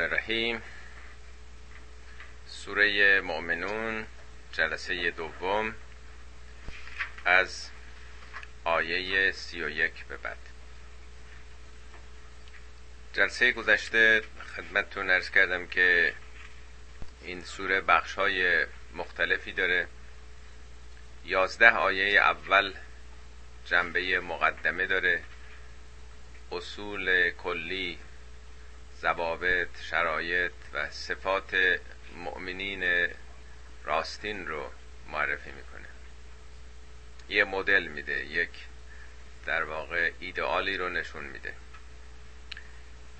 الرحیم. سوره مؤمنون جلسه دوم از آیه سی و یک به بعد. جلسه گذشته خدمتتون ارز کردم که این سوره بخش های مختلفی داره. یازده آیه اول جنبه مقدمه داره. اصول کلی ضوابط شرایط و صفات مؤمنین راستین رو معرفی می‌کنه. یه مدل میده یک در واقع ایدئالی رو نشون میده.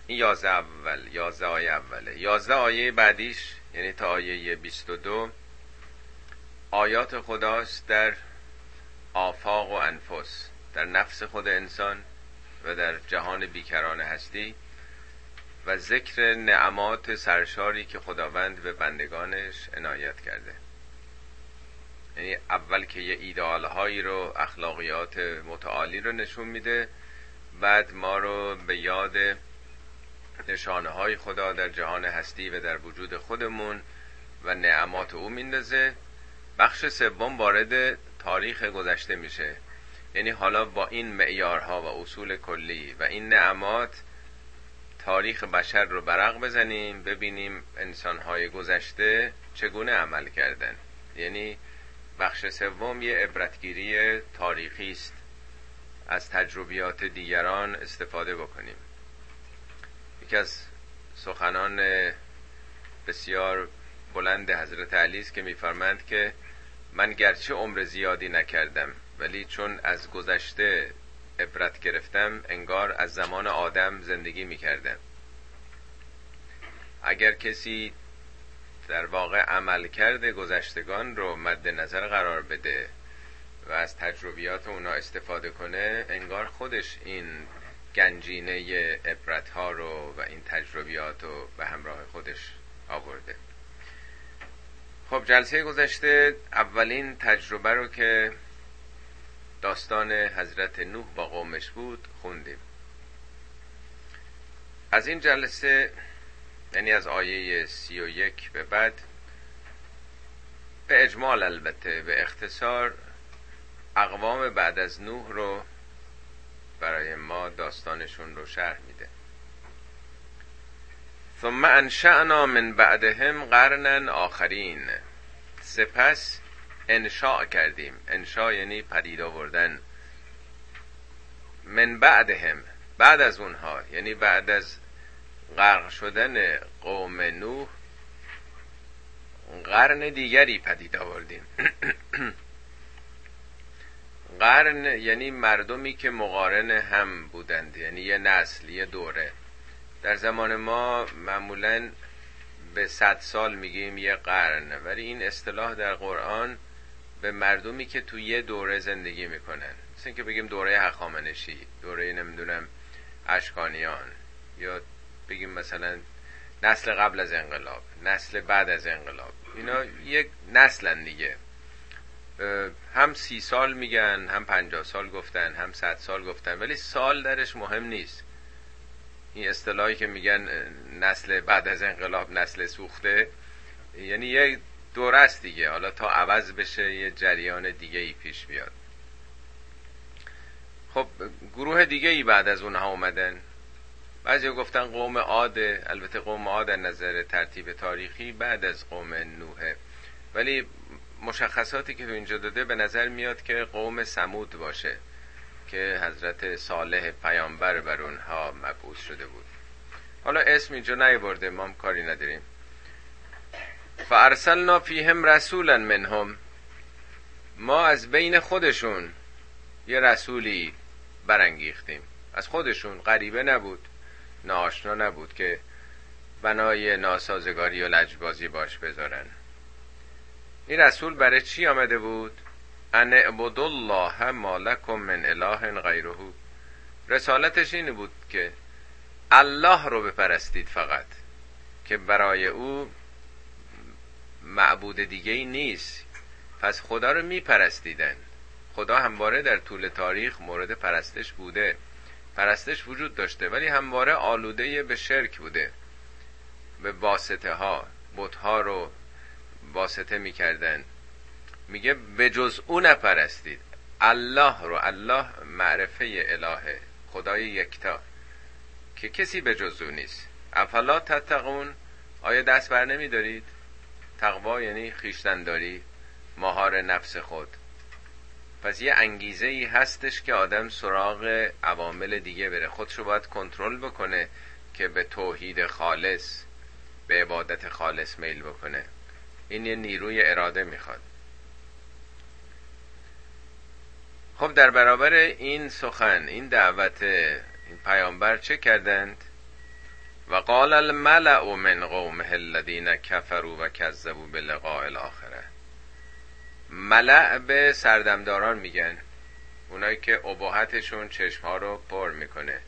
این یازده اول یازده آیه اوله. یازده آیه بعدیش یعنی تا آیه 22 آیات خداست در آفاق و انفس در نفس خود انسان و در جهان بیکران هستی. و ذکر نعمات سرشاری که خداوند به بندگانش عنایت کرده. یعنی اول که یه ایدال هایی رو اخلاقیات متعالی رو نشون میده بعد ما رو به یاد نشانه های خدا در جهان هستی و در وجود خودمون و نعمات او میندازه. بخش سوم وارد تاریخ گذشته میشه. یعنی حالا با این معیارها و اصول کلی و این نعمات تاریخ بشر رو برق بزنیم ببینیم انسانهای گذشته چگونه عمل کردن. یعنی بخش سوم یه عبرتگیری تاریخی است. از تجربیات دیگران استفاده بکنیم. یکی از سخنان بسیار بلند حضرت علی است که میفرمند که من گرچه عمر زیادی نکردم ولی چون از گذشته عبرت گرفتم انگار از زمان آدم زندگی می‌کردم. اگر کسی در واقع عمل کرده گذشتگان رو مد نظر قرار بده و از تجربیات اونا استفاده کنه انگار خودش این گنجینه عبرت ها رو و این تجربیات رو به همراه خودش آورده. خب جلسه گذشته اولین تجربه رو که داستان حضرت نوح با قومش بود خوندیم. از این جلسه یعنی از آیه سی و یک به بعد به اجمال البته به اختصار اقوام بعد از نوح رو برای ما داستانشون رو شرح میده. ثم انشأنا من بعدهم قرنا آخرین. سپس انشاء کردیم. انشاء یعنی پدید آوردن. من بعدهم بعد از اونها یعنی بعد از غرق شدن قوم نوح قرن دیگری پدید آوردیم. قرن یعنی مردمی که مقارن هم بودند یعنی یه نسل یه دوره. در زمان ما معمولا به صد سال میگیم یه قرن ولی این اصطلاح در قرآن به مردمی که تو یه دوره زندگی می‌کنن. مثل که بگیم دوره هخامنشی دوره نمی‌دونم اشکانیان یا بگیم مثلا نسل قبل از انقلاب نسل بعد از انقلاب. اینا یک نسلن دیگه. هم سی سال میگن هم پنجاه سال گفتن هم صد سال گفتن. ولی سال درش مهم نیست. این اصطلاحی که میگن نسل بعد از انقلاب نسل سوخته یعنی یه دوره است دیگه. حالا تا عوض بشه یه جریان دیگه ای پیش بیاد. خب گروه دیگه ای بعد از اونها اومدن. بعضی گفتن قوم عاده البته قوم عاد نظر ترتیب تاریخی بعد از قوم نوحه ولی مشخصاتی که تو اینجا داده به نظر میاد که قوم سمود باشه که حضرت صالح پیامبر بر اونها مبعوث شده بود. حالا اسم اینجا نیورده ما کاری نداریم. فارسلنا فیهم رسولا منهم. ما از بین خودشون یه رسولی برانگیختیم. از خودشون غریبه نبود ناآشنا نبود که بنای ناسازگاری و لجبازی باش بذارن. این رسول برای چی آمده بود؟ ان اعبد الله ما لکم من اله غیره. رسالتش این بود که الله رو بپرستید فقط که برای او معبود دیگه ای نیست. پس خدا رو میپرستیدن. خدا همواره در طول تاریخ مورد پرستش بوده. پرستش وجود داشته ولی همواره آلوده به شرک بوده. به واسطه ها بتها رو واسطه می‌کردن. میگه به جز او نپرستید. الله رو الله معرفه الهه. خدای یکتا. که کسی به جز او نیست. افلا تتقون؟ آیا دست بر نمی دارید تقوا یعنی خیشتن داری مهار نفس خود. پس یه انگیزه ای هستش که آدم سراغ عوامل دیگه بره. خودشو باید کنترل بکنه که به توحید خالص به عبادت خالص میل بکنه. این یه نیروی اراده می‌خواد. خب در برابر این سخن این دعوت این پیامبر چه کردند؟ و قال الملع من قومه الذین کفروا و کذبوا بلقاء الاخره. ملع به سردمداران میگن اونایی که اباحتشون چشم ها رو پر می‌کنه.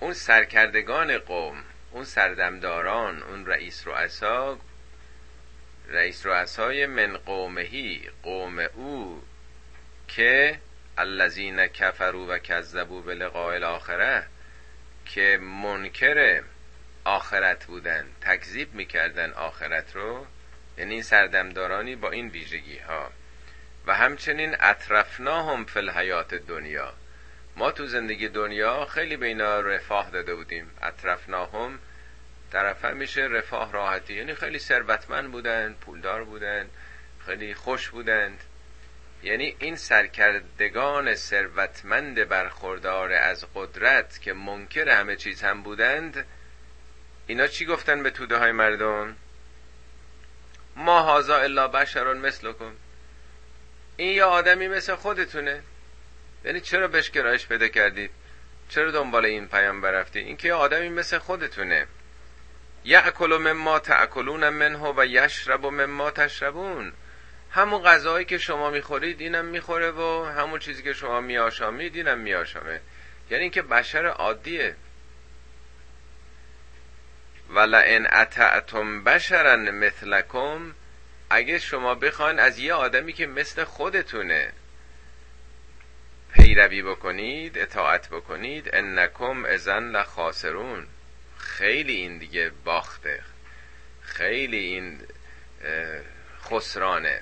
اون سرکردگان قوم اون سردمداران اون رئیس رؤسا رئیس رؤسای من قومهی قوم او که الذین کفروا و کذبوا بلقاء الاخره که منکر آخرت بودن تکذیب می‌کردن آخرت رو یعنی سردمدارانی با این ویژگی ها و همچنین اطرفناهم فی الحیات دنیا. ما تو زندگی دنیا خیلی به اینا رفاه داده بودیم. اطرفناهم طرفه میشه رفاه راحتی یعنی خیلی ثروتمند بودن پولدار بودن خیلی خوش بودند. یعنی این سرکردگان ثروتمند برخوردار از قدرت که منکر همه چیز هم بودند اینا چی گفتن به توده های مردم؟ ما هازا الا بشران مثلکم. این یه آدمی مثل خودتونه. یعنی چرا بهش گرایش پیدا کردید؟ چرا دنبال این پیام برفتید این که یه آدمی مثل خودتونه. یعکل مما تأکلون منه و یشرب مما تشربون. همون غذایی که شما می‌خورید اینم می‌خوره و همون چیزی که شما میآشامید اینم میآشامه. یعنی اینکه بشر عادیه. ولئن اتعتم بشرا مثلکم اگه شما بخواین از یه آدمی که مثل خودتونه پیروی بکنید اطاعت بکنید انکم ازن لخاسرون. خیلی این دیگه باخته. خیلی این خسرانه.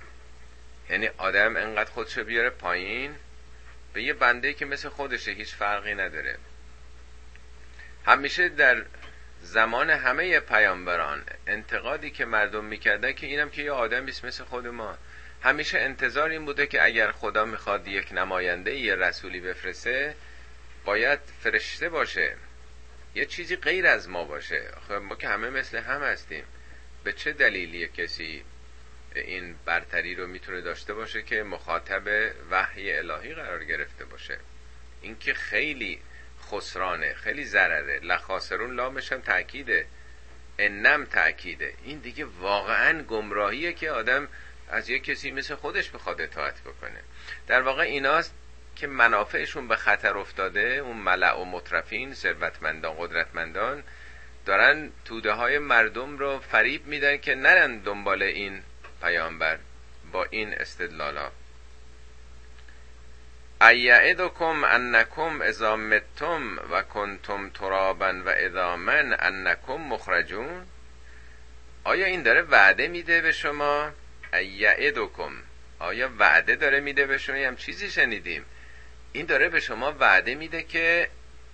یعنی آدم انقدر خودشو بیاره پایین به یه بنده که مثل خودشه هیچ فرقی نداره. همیشه در زمان همه پیامبران انتقادی که مردم می‌کردن که اینم که یه آدمی مثل خود ما. همیشه انتظار این بوده که اگر خدا می‌خواد یک نماینده یه رسولی بفرسته باید فرشته باشه. یه چیزی غیر از ما باشه. خب ما که همه مثل هم هستیم. به چه دلیلی کسی این برتری رو می‌تونه داشته باشه که مخاطب وحی الهی قرار گرفته باشه. این که خیلی خسرانه خیلی ضرره. لخاسرون لامش هم تأکیده. انم تأکیده. این دیگه واقعا گمراهیه که آدم از یک کسی مثل خودش بخواد اطاعت بکنه. در واقع ایناست که منافعشون به خطر افتاده. اون ملع و مطرفین ثروتمندان قدرتمندان دارن توده های مردم رو فریب میدن که نرن دنبال این پیامبر با این استدلالا. ایعدکم انکم اذا متم و کنتم ترابا و ادامن انکم مخرجون. آیا این داره وعده میده به شما؟ ایعدکم. آیا وعده داره میده به شما؟ هم چیزی شنیدیم. این داره به شما وعده میده که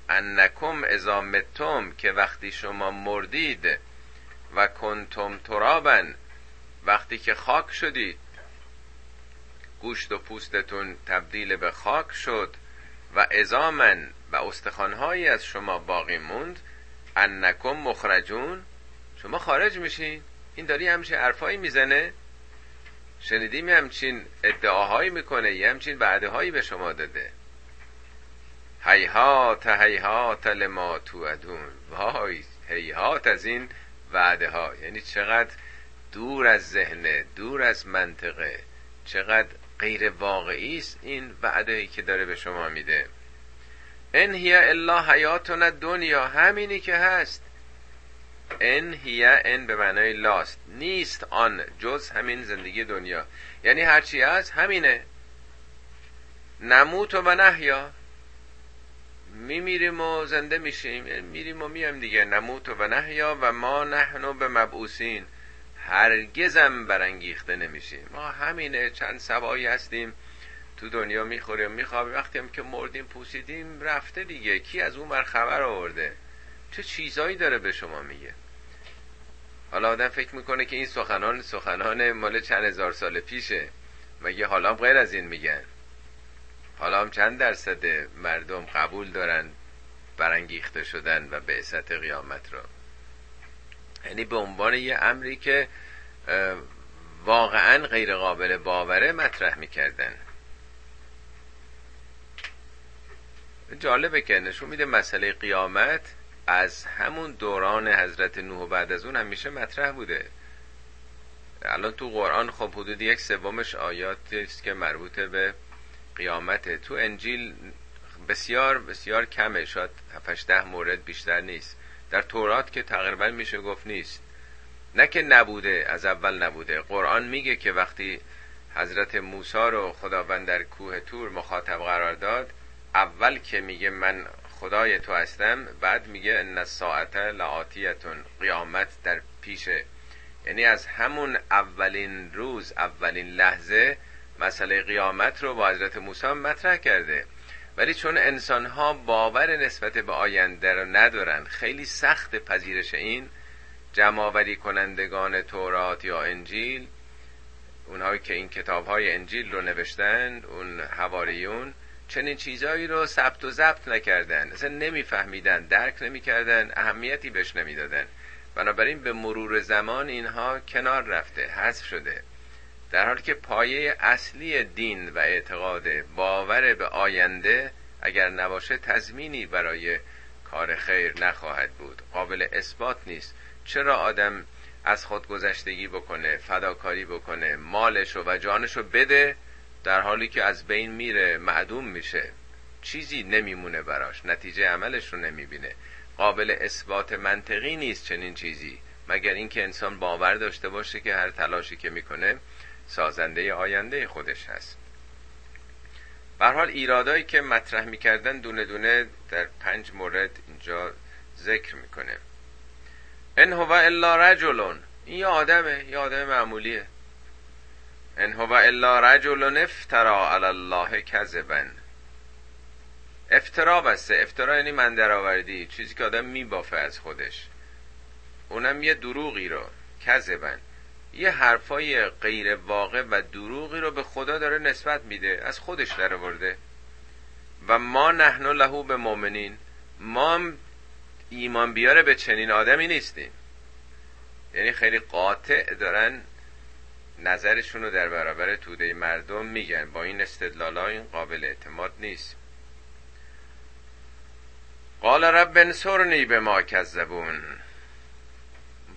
انکم اذا متم که وقتی شما مردید و کنتم ترابن وقتی که خاک شدید گوشت و پوستتون تبدیل به خاک شد و ازامن و استخوانهایی از شما باقی موند. انکم مخرجون. شما خارج میشین این داری همچین حرفایی می‌زنه. شنیدیم همچین ادعاهایی می‌کنه یه همچین وعده هایی به شما داده. هیهات هیهات لما ادون وای هیهات از این وعده ها یعنی چقدر دور از ذهنه دور از منطقه. چقدر غیر واقعی است این وعده که داره به شما میده. ان هی الا حیاتنا دنیا همینی که هست. ان هی ان به معنای لاست نیست آن جز همین زندگی دنیا. یعنی هرچی هست همینه. نموت و نحیا میمیریم و زنده میشیم میریم و میایم دیگه. نموت و نحیا و ما نحنو به مبعوسین هرگزم برانگیخته نمیشیم. ما همینه چند سبایی هستیم تو دنیا می‌خوریم میخوابیم. وقتی هم که مردیم پوسیدیم رفته دیگه. کی از اون بر خبر آورده؟ چه چیزایی داره به شما میگه؟ حالا آدم فکر می‌کنه که این سخنان سخنان مال چند هزار سال پیشه. مگه حالا هم غیر از این میگن؟ حالا هم چند درصد مردم قبول دارن برانگیخته شدن و بعثت قیامت را یعنی به عنوان یه امری که واقعا غیر قابل باوره مطرح می‌کردن. جالبه که نشون میده مسئله قیامت از همون دوران حضرت نوح بعد از اون همیشه مطرح بوده. الان تو قرآن خب حدود یک سومش آیات است که مربوط به قیامته تو انجیل بسیار بسیار کمه. شاید 7 ده مورد بیشتر نیست. در تورات که تقریبا میشه گفت نیست. نه که نبوده از اول نبوده. قرآن میگه که وقتی حضرت موسی رو خداوند در کوه تور مخاطب قرار داد اول که میگه من خدای تو هستم بعد میگه ان الساعت لعاتیتون قیامت در پیشه. یعنی از همون اولین روز اولین لحظه مسئله قیامت رو با حضرت موسی مطرح کرده. ولی چون انسان ها باور نسبت به آینده رو ندارن خیلی سخت پذیرش این جمعآوری کنندگان تورات یا انجیل اونهایی که این کتاب های انجیل رو نوشتن اون حواریون چنین چیزهایی رو ثبت و ضبط نکردن. اصلا نمیفهمیدن درک نمی‌کردن اهمیتی بهش نمی‌دادن. بنابراین به مرور زمان اینها کنار رفته حذف شده. در حالی که پایه اصلی دین و اعتقاد باور به آینده اگر نباشه تضمینی برای کار خیر نخواهد بود. قابل اثبات نیست. چرا آدم از خودگذشتگی بکنه فداکاری بکنه مالشو و جانشو بده در حالی که از بین میره معدوم میشه. چیزی نمیمونه براش نتیجه عملش رو نمی‌بینه. قابل اثبات منطقی نیست چنین چیزی. مگر اینکه انسان باور داشته باشه که هر تلاشی که می‌کنه سازنده آینده خودش هست. به حال ایرادایی که مطرح می‌کردن دونه دونه در پنج مورد اینجا ذکر می‌کنه. ان هو الا رجلون. این یه آدمه یه آدم معمولیه. ان هو الا رجل افترا علی الله کذبا. افترا بسته. افترا یعنی من درآوردی. چیزی که آدم میبافه از خودش. اونم یه دروغی رو. کذبن یه حرفای غیر واقع و دروغی رو به خدا داره نسبت میده از خودش درآورده و ما نحن لهو به مؤمنین ما ایمان بیاره به چنین آدمی نیستیم. یعنی خیلی قاطع دارن نظرشون رو در برابر توده مردم میگن. با این استدلال این قابل اعتماد نیست. قال رب انصرنی به ما کذبون.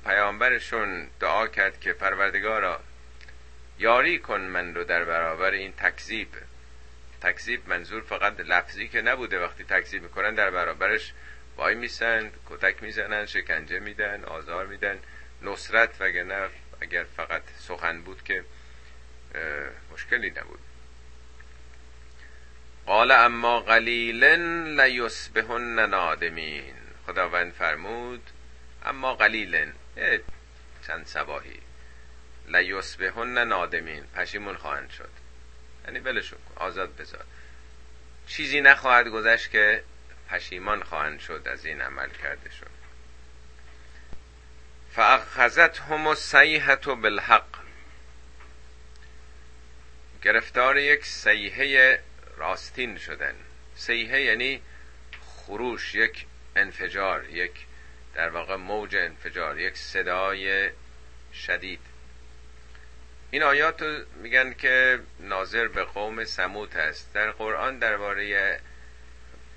پیامبرشون دعا کرد که پروردگارا یاری کن من رو در برابر این تکذیب. تکذیب منظور فقط لفظی که نبوده. وقتی تکذیب می‌کنن در برابرش وای میسن کتک می‌زنن شکنجه میدن آزار میدن. نصرت وگرنه اگر فقط سخن بود که مشکلی نبود. قال اما قلیلا لیصبحن نادمین. خداوند فرمود اما قلیلا چند سباهی لیصبحن نادمین. پشیمون خواهند شد. یعنی ولشون آزاد بذار. چیزی نخواهد گذشت که پشیمان خواهند شد از این عمل کرده شد فاخذت هم سیحت بالحق. گرفتار یک سیحه راستین شدن. سیحه یعنی خروش یک انفجار یک در واقع موج انفجار یک صدای شدید. این آیات میگن که ناظر به قوم سمود هست. در قرآن درباره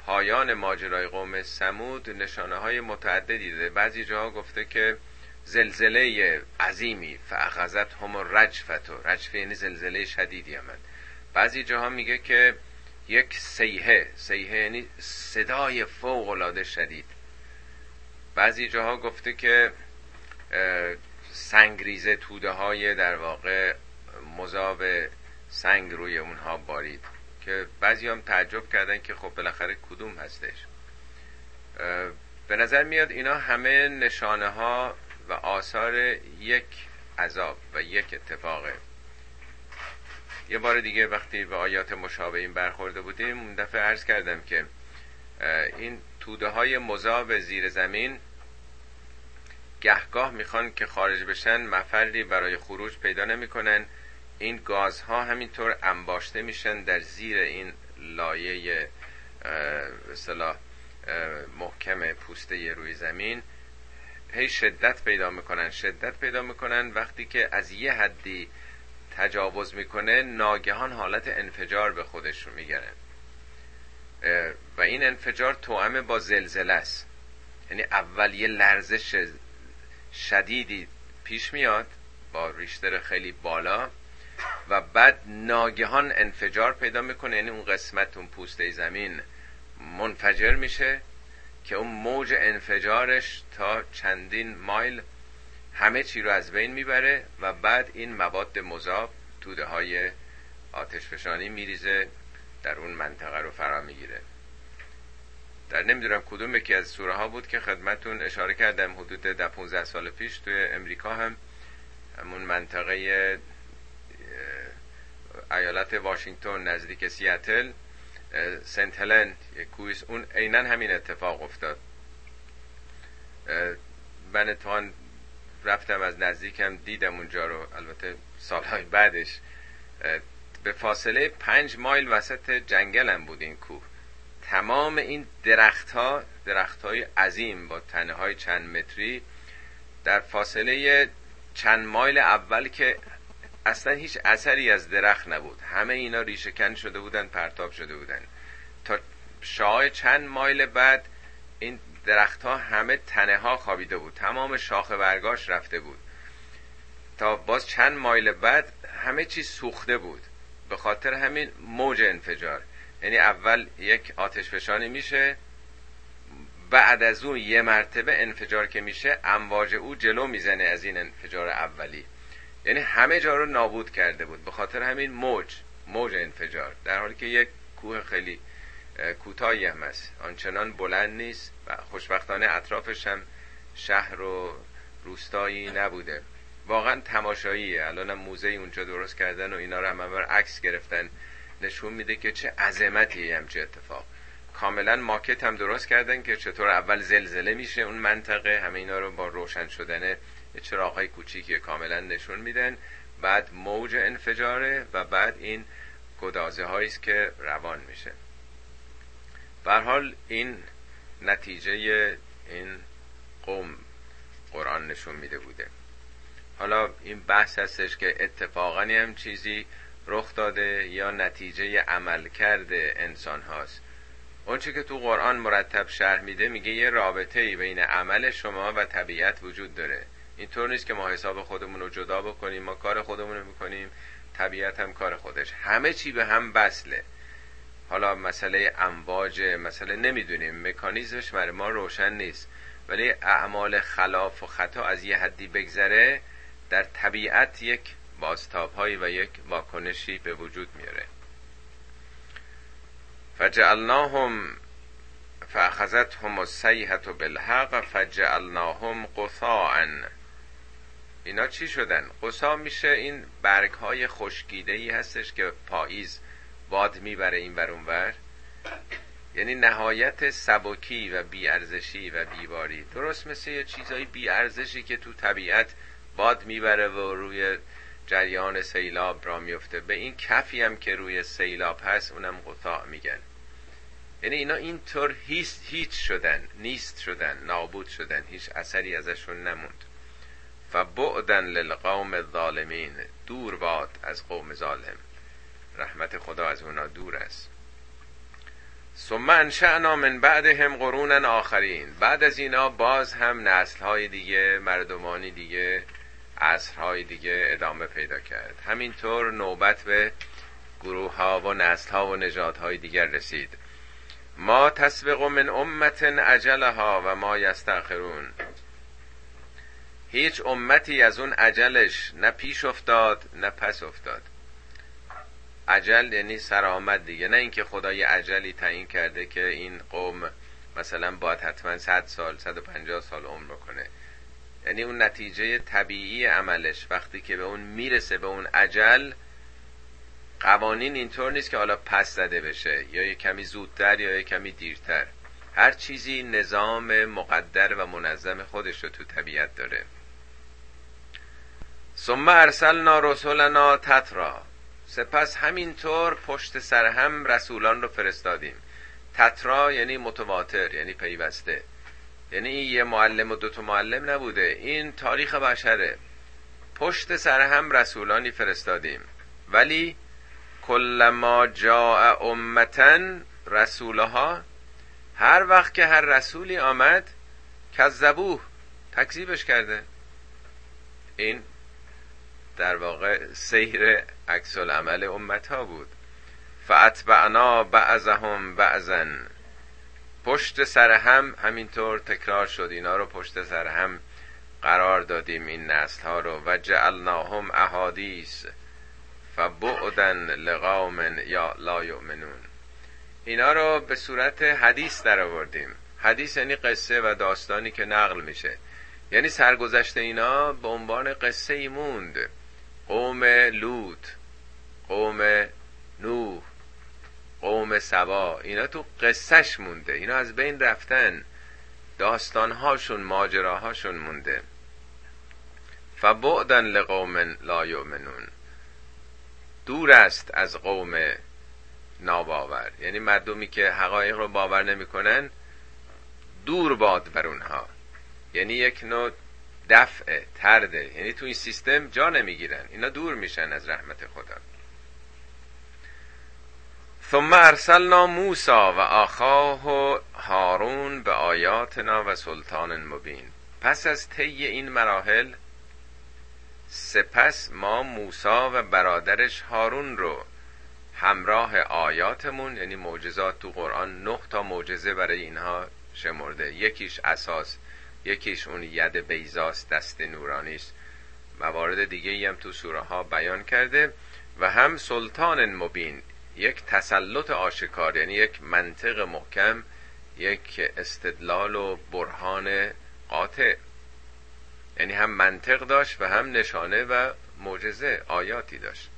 پایان ماجرای قوم سمود نشانه های متعددی داده. بعضی جاها گفته که زلزله عظیمی فاخذت هم رجفت و رجفه یعنی زلزله شدیدی آمد. بعضی جاها میگه که یک سیحه سیحه یعنی صدای فوق العاده شدید. بعضی جاها گفته که سنگریزه توده های در واقع مذاب سنگ روی اونها بارید. که بعضی هم تعجب کردن که خب بالاخره کدوم هستش. به نظر میاد اینا همه نشانه ها و آثار یک عذاب و یک اتفاقه یه بار دیگه وقتی به آیات مشابه این برخورده بودیم اون دفعه عرض کردم که این توده های مذاب زیر زمین گهگاه می‌خوان که خارج بشن مفری برای خروج پیدا نمی‌کنن. این گازها همینطور انباشته میشن در زیر این لایه اصطلاح محکم پوسته روی زمین. هی شدت پیدا می‌کنن شدت پیدا می‌کنن. وقتی که از یه حدی تجاوز می‌کنه ناگهان حالت انفجار به خودش رو می‌گیرن و این انفجار توامه با زلزله است. یعنی اول یه لرزش شدیدی پیش میاد با ریشتر خیلی بالا و بعد ناگهان انفجار پیدا می‌کنه. یعنی اون قسمت اون پوسته زمین منفجر میشه که اون موج انفجارش تا چندین مایل همه چی رو از بین می‌بره و بعد این مواد مذاب توده های آتش فشانی میریزه. در اون منطقه رو فرا می‌گیره. در نمی‌دونم کدوم یکی از سوره ها بود که خدمتون اشاره کردم حدود ده 15 سال پیش توی امریکا هم همون منطقه ایالت واشنگتن نزدیک سیاتل سنت هلند یک کویس. اون عینا همین اتفاق افتاد. من اتفاقا رفتم از نزدیکم دیدم اونجا رو. البته سالهای بعدش به فاصله پنج مایل وسط جنگلم بود این کوه. تمام این درخت ها درخت های عظیم با تنه های چند متری در فاصله چند مایل اول که اصلا هیچ اثری از درخت نبود. همه اینا ریشهکن شده بودن پرتاب شده بودن. تا شاه چند مایل بعد این درختها همه تنه ها خوابیده بود. تمام شاخ برگاش رفته بود. تا باز چند مایل بعد همه چیز سوخته بود. به خاطر همین موج انفجار. یعنی اول یک آتش فشانی میشه بعد از اون یه مرتبه انفجار که میشه امواج او جلو می‌زنه از این انفجار اولی. یعنی همه جا رو نابود کرده بود. به خاطر همین موج موج انفجار. در حالی که یک کوه خیلی کوتاهی هم است آنچنان بلند نیست و خوشبختانه اطرافش هم شهر و روستایی نبوده. واقعا تماشاییه. الان موزه اونجا درست کردن و اینا رو هم بر عکس گرفتن. نشون میده که چه عظمتی همچه اتفاق. کاملا ماکت هم درست کردن که چطور اول زلزله میشه اون منطقه. همه اینا رو با روشن شدن چراغ کوچیکی کاملا نشون میدن. بعد موج انفجاره و بعد این گدازه است که روان میشه. بر حال این نتیجه این قوم قرآن نشون میده بوده. حالا این بحث هستش که اتفاقا هم چیزی رخ داده یا نتیجه عمل کرده انسان هاست. اونچه که تو قرآن مرتب شرح میده میگه یه رابطه ای بین عمل شما و طبیعت وجود داره. اینطور نیست که ما حساب خودمون رو جدا بکنیم ما کار خودمون رو می‌کنیم طبیعت هم کار خودش. همه چی به هم بسله حالا مسئله امواج مسئله نمی‌دونیم. مکانیزمش برای ما روشن نیست. ولی اعمال خلاف و خطا از یه حدی بگذره در طبیعت یک بازتاب و یک واکنشی به وجود میاره. فجعلناهم فاخذتهم السیحة بالحق فجعلناهم قثاء اینا چی شدن؟ قصا میشه این برگ های خشکیده ای هستش که پاییز باد می‌بره این بر اونور یعنی نهایت سبکی و بیارزشی و بیواری. درست مثل یه چیزای بیارزشی که تو طبیعت باد می‌بره و روی جریان سیلاب را میفته به این کفی هم که روی سیلاب هست اونم قطاع میگن. یعنی اینا اینطور هیچ هیچ شدن نیست شدن نابود شدن هیچ اثری ازشون نموند. و بعدن للقوم الظالمین دور باد از قوم ظالم. رحمت خدا از اونا دور است. ثم انشأنا من بعدهم قرونا آخرین. بعد از اینا باز هم نسل های دیگه مردمانی دیگه عصرهای دیگه ادامه پیدا کرد. همینطور نوبت به گروه ها و نسل ها و نجات های دیگر رسید. ما تسبق من امت عجلها و ما یستاخرون هیچ امتی از اون عجلش نه پیش افتاد نه پس افتاد. عجل یعنی سرآمد دیگه. نه اینکه خدای عجلی تعیین کرده که این قوم مثلا باید حتما 100 سال 150 سال عمر بکنه. یعنی اون نتیجه طبیعی عملش وقتی که به اون می‌رسه به اون عجل قوانین اینطور نیست که حالا پس زده بشه یا یه کمی زودتر یا یه کمی دیرتر. هر چیزی نظام مقدر و منظم خودش رو تو طبیعت داره. ثم ارسلنا رسولنا تترا. سپس همینطور پشت سر هم رسولان رو فرستادیم. تترا یعنی متواتر یعنی پیوسته. یعنی این یه معلم و دوتا معلم نبوده. این تاریخ بشره. پشت سر هم رسولانی فرستادیم. ولی کلما جاء امتن رسولها هر وقت که هر رسولی آمد کذبوه تکذیبش کرده. این در واقع سیر عکس العمل امت ها بود. فاتبعنا بعضهم بعضا. پشت سر هم همینطور تکرار شد. اینا رو پشت سر هم قرار دادیم این نسل ها رو. و جعلناهم احادیث فبعدن لقوم یا لا یؤمنون. اینا رو به صورت حدیث در آوردیم حدیث یعنی قصه و داستانی که نقل میشه. یعنی سرگذشت اینا به عنوان قصه ای موند. قوم لوط قوم نوح قوم سبا اینا تو قصهش مونده. اینا از بین رفتن. داستانهاشون ماجراهاشون مونده. فبعدن لقوم لا یؤمنون. دور است از قوم ناباور. یعنی مردمی که حقایق رو باور نمی‌کنن دور باد بر اونها. یعنی یک نوع دفع ترده یعنی تو این سیستم جا نمی‌گیرن. اینا دور میشن از رحمت خدا. ثم ارسلنا موسا و آخاه هارون به آیاتنا و سلطان مبین. پس از طی این مراحل سپس ما موسا و برادرش هارون رو همراه آیاتمون یعنی معجزات تو قرآن نه تا معجزه برای اینها شمرده. یکیش اساس یکیش اون ید بیزاست دست نورانیست موارد دیگه هم تو سوره ها بیان کرده. و هم سلطان مبین. یک تسلط آشکار یعنی یک منطق محکم یک استدلال و برهان قاطع. یعنی هم منطق داشت و هم نشانه و معجزه آیاتی داشت.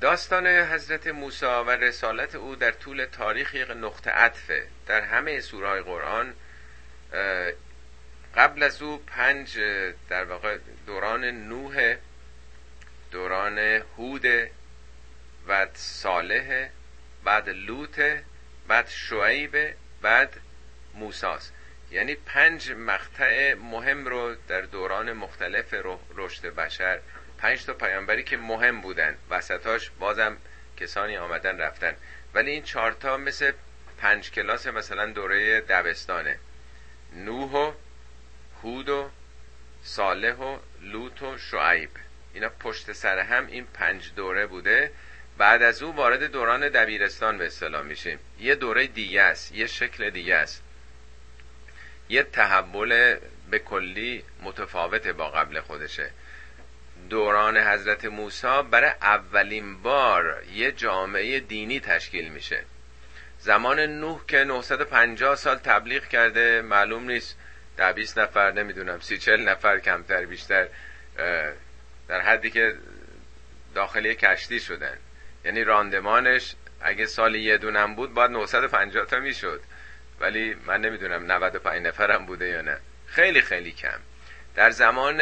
داستان حضرت موسی و رسالت او در طول تاریخ یک نقطه عطفه. در همه سورهای قرآن قبل از او پنج در واقع دوران نوح دوران هود بعد صالح بعد لوط بعد شعیب بعد موساس. یعنی پنج مقطع مهم رو در دوران مختلف رشد بشر پنج تا پیامبری که مهم بودن. وسطاش بازم کسانی آمدن رفتن. ولی این چهارتا مثل پنج کلاس مثلا دوره دبستانه. نوح و هود و صالح و لوط و شعیب. اینا پشت سر هم این پنج دوره بوده. بعد از او وارد دوران دبیرستان به اصطلاح میشیم. یه دوره دیگه است یه شکل دیگه است. یه تحول به کلی متفاوت با قبل خودشه. دوران حضرت موسی برای اولین بار یه جامعه دینی تشکیل میشه. زمان نوح که 950 سال تبلیغ کرده معلوم نیست. ده 20 نفر نمی‌دونم سی چل نفر کمتر بیشتر در حدی که داخلی کشتی شدن. یعنی راندمانش اگه سال یه دونم بود باید 950 تا می‌شد. ولی من نمی‌دونم 95 نفرم بوده یا نه. خیلی خیلی کم. در زمان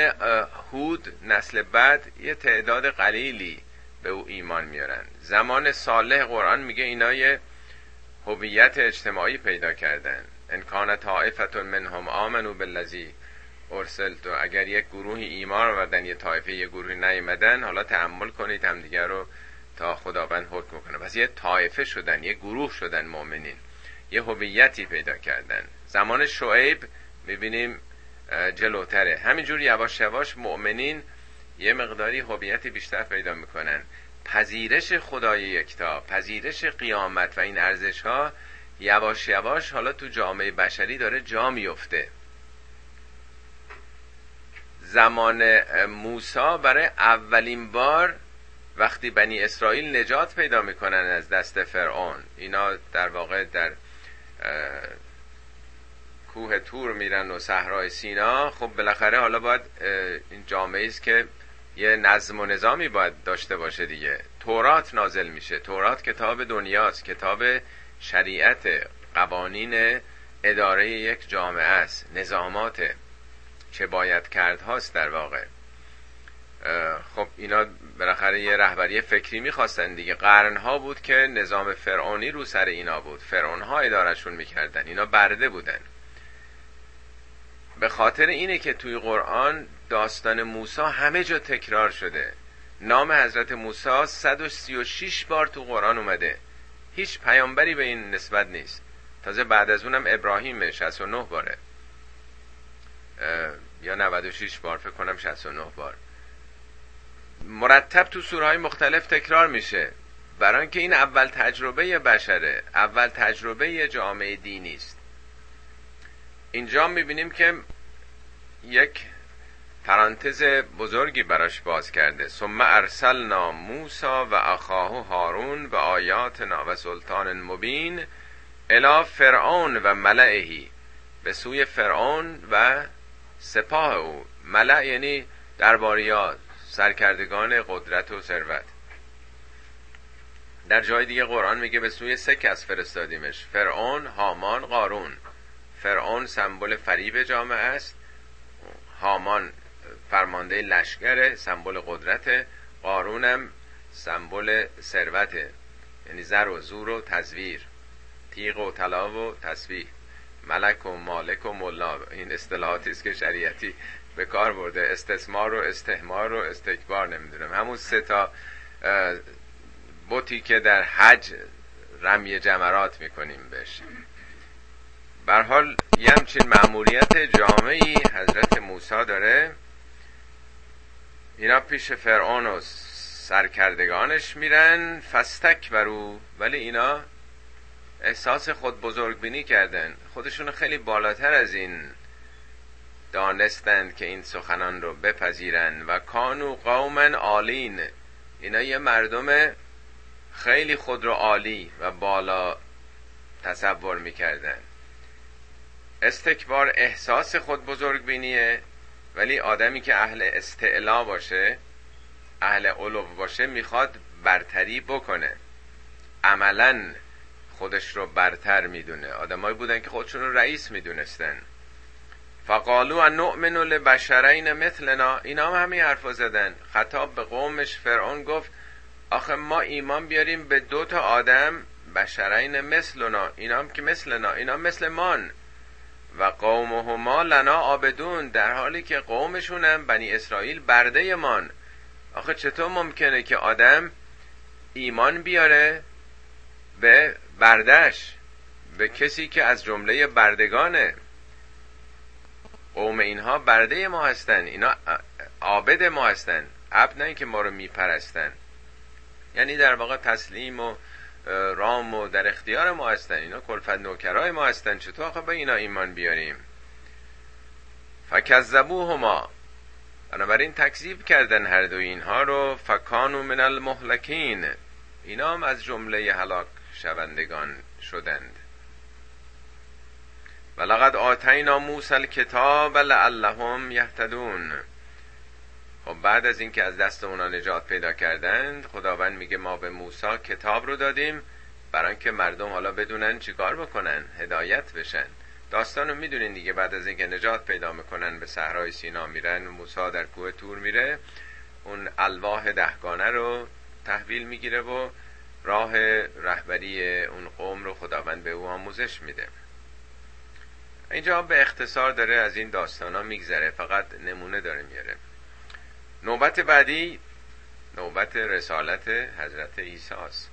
هود نسل بعد یه تعداد قلیلی به او ایمان میارن زمان صالح قرآن میگه اینا یه هویت اجتماعی پیدا کردن. ان کان طائفه منهم آمنو بالذی ارسلت. اگر یک گروهی ایمان آوردن یه طایفه یه گروهی نیومدن حالا تحمل کنید همدیگه رو تا خداوند حکم کنه. پس یه طایفه شدن یه گروه شدن مؤمنین. یه هویتی پیدا کردن. زمان شعیب می‌بینیم جلوتره. همینجور یواش یواش مؤمنین یه مقداری هویتی بیشتر پیدا می‌کنن. پذیرش خدای یکتا پذیرش قیامت و این ارزش ها یواش یواش حالا تو جامعه بشری داره جا میفته زمان موسا برای اولین بار وقتی بنی اسرائیل نجات پیدا می‌کنن از دست فرعون اینا در واقع در کوه تور میرن و صحرای سینا خب بالاخره حالا باید این جامعه است که یه نظم و نظامی باید داشته باشه دیگه. تورات نازل میشه. تورات کتاب دنیاست. کتاب شریعت قوانین اداره یک جامعه است. نظامات چه باید کرد هاست در واقع. خب اینا بالاخره یه رهبری فکری می‌خواستن دیگه. قرنها بود که نظام فرعونی رو سر اینا بود. فرعون ها ادارشون می‌کردن. اینا برده بودن. به خاطر اینه که توی قرآن داستان موسی همه جا تکرار شده. نام حضرت موسی 136 بار تو قرآن اومده. هیچ پیامبری به این نسبت نیست. تازه بعد از اونم ابراهیم 69 باره. یا 96 بار فکر کنم 69 بار. مرتب تو سورهای مختلف تکرار میشه. برای اینکه این اول تجربه بشره اول تجربه جامعه دینی است. اینجا می‌بینیم که یک پرانتز بزرگی براش باز کرده. ثم ارسلنا موسا و اخاه هارون و آیاتنا و سلطان مبین الی فرعون و ملعهی به سوی فرعون و سپاه او. ملع یعنی درباریات. سرکردگان قدرت و ثروت. در جای دیگه قرآن میگه به سوی سه کس فرستادیمش. فرعون هامان قارون. فرعون سمبل فریب جامعه است. هامان فرمانده لشکر سمبل قدرت قارونم سمبل ثروت یعنی زر و زور و تزویر. تیغ و طلا و تسبیح. ملک و مالک و ملا. این اصطلاحاتی است که شریعتی به کار برده. استثمار و استهمار و استکبار نمی‌دونم. همون سه تا بوتی که در حج رمی جمرات می‌کنیم بهش. بر حال یه همچین معمولیت جامعی حضرت موسی داره. اینا پیش فرعون و سرکردگانش میرن. فستک برو. ولی اینا احساس خود بزرگ بینی کردن. خودشون خیلی بالاتر از این دانستند که این سخنان رو بپذیرن و کانو قومن آلین. اینا یه مردم خیلی خود رو عالی و بالا تصور می‌کردن. استکبار احساس خود بزرگ بینیه ولی آدمی که اهل استعلا باشه اهل علو باشه می‌خواد برتری بکنه. عملا خودش رو برتر می‌دونه. آدمایی بودن که خودشون رو رئیس می‌دونستن. فقالو ان نؤمن لبشرین مثلنا. اینا هم همین حرفا زدن. خطاب به قومش فرعون گفت آخه ما ایمان بیاریم به دو تا آدم بشرین مثلنا. اینا هم که مثلنا. اینا مثل مان. و قومهما لنا آبدون در حالی که قومشونم بنی اسرائیل برده مان. آخه چطور ممکنه که آدم ایمان بیاره به بردش به کسی که از جمله بردگانه؟ قوم اینها برده ما هستن. اینا عابد ما هستن. عبد نه که ما رو میپرستن. یعنی در واقع تسلیم و رام و در اختیار ما هستن. اینا کلفت نوکرای ما هستن. چطور آخه به اینا ایمان بیاریم؟ فکذبوهما. بنابراین تکذیب کردن هر دو اینها رو. فکانو من المهلکین. اینا هم از جمله هلاک شوندگان شدند. ولقد آتینا موسی الکتاب لعلهم یهتدون. خب بعد از اینکه از دست اونا نجات پیدا کردند خداوند میگه ما به موسی کتاب رو دادیم برای اینکه مردم حالا بدونن چیکار بکنن هدایت بشن. داستانو می‌دونین دیگه بعد از اینکه نجات پیدا می‌کنن به صحرای سینا میرن موسی در کوه تور میره اون الواح دهگانه رو تحویل می‌گیره و راه رهبری اون قوم رو خداوند به او آموزش میده. اینجا به اختصار داره از این داستان ها میگذره. فقط نمونه داره میاره نوبت بعدی نوبت رسالت حضرت عیسی است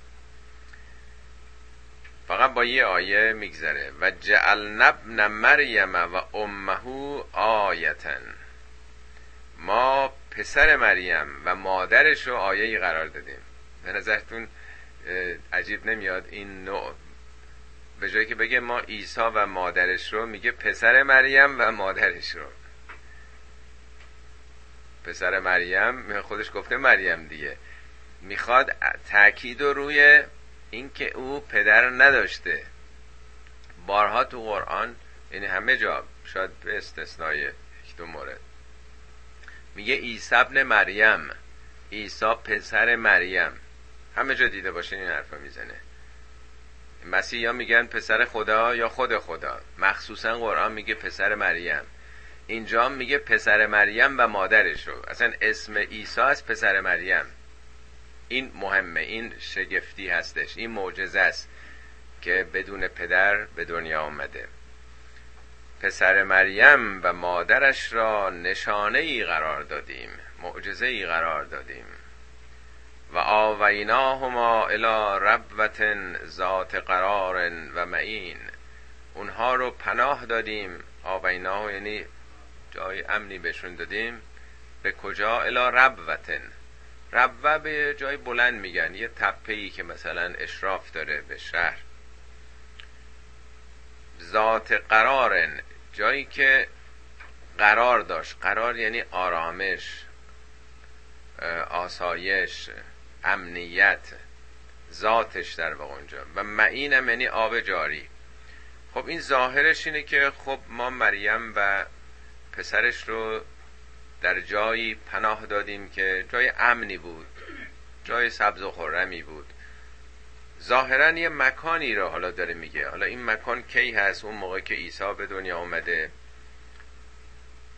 فقط با یه آیه میگذره. و جعل ابن مریم و امهو آیتن ما پسر مریم و مادرش رو آیه قرار دادیم. به نظرتون عجیب نمیاد؟ این نوع به جایی که بگه ما عیسی و مادرش رو میگه پسر مریم و مادرش رو. پسر مریم خودش گفته مریم دیگه. می‌خواد تاکید رو روی اینکه او پدر نداشته. بارها تو قرآن یعنی همه جا شاید به استثنای یک دو مورد. میگه عیسی ابن مریم. عیسی پسر مریم. همه جا دیده باشه این حرفا می‌زنه. مسیح یا میگن پسر خدا یا خود خدا. مخصوصا قرآن میگه پسر مریم. اینجا میگه پسر مریم و مادرشو. اصلا اسم عیسی از پسر مریم. این مهمه این شگفتی هستش این معجزه است که بدون پدر به دنیا آمده. پسر مریم و مادرش را نشانه ای قرار دادیم معجزه ای قرار دادیم. و آویناهما الى ربوت ذات قرار و معین. اونها رو پناه دادیم. آویناه یعنی جای امنی بهشون دادیم. به کجا؟ الا ربوتن ربوه به جای بلند میگن. یه تپه ای که مثلا اشراف داره به شهر. ذات قرارن جایی که قرار داشت. قرار یعنی آرامش آسایش. امنیت ذاتش در واقع اونجا. و معینم یعنی آب جاری. خب این ظاهرش اینه که خب ما مریم و پسرش رو در جایی پناه دادیم که جای امنی بود جای سبز و خورمی بود. ظاهرا یه مکانی رو حالا داره میگه. حالا این مکان کی هست؟ اون موقع که عیسی به دنیا آمده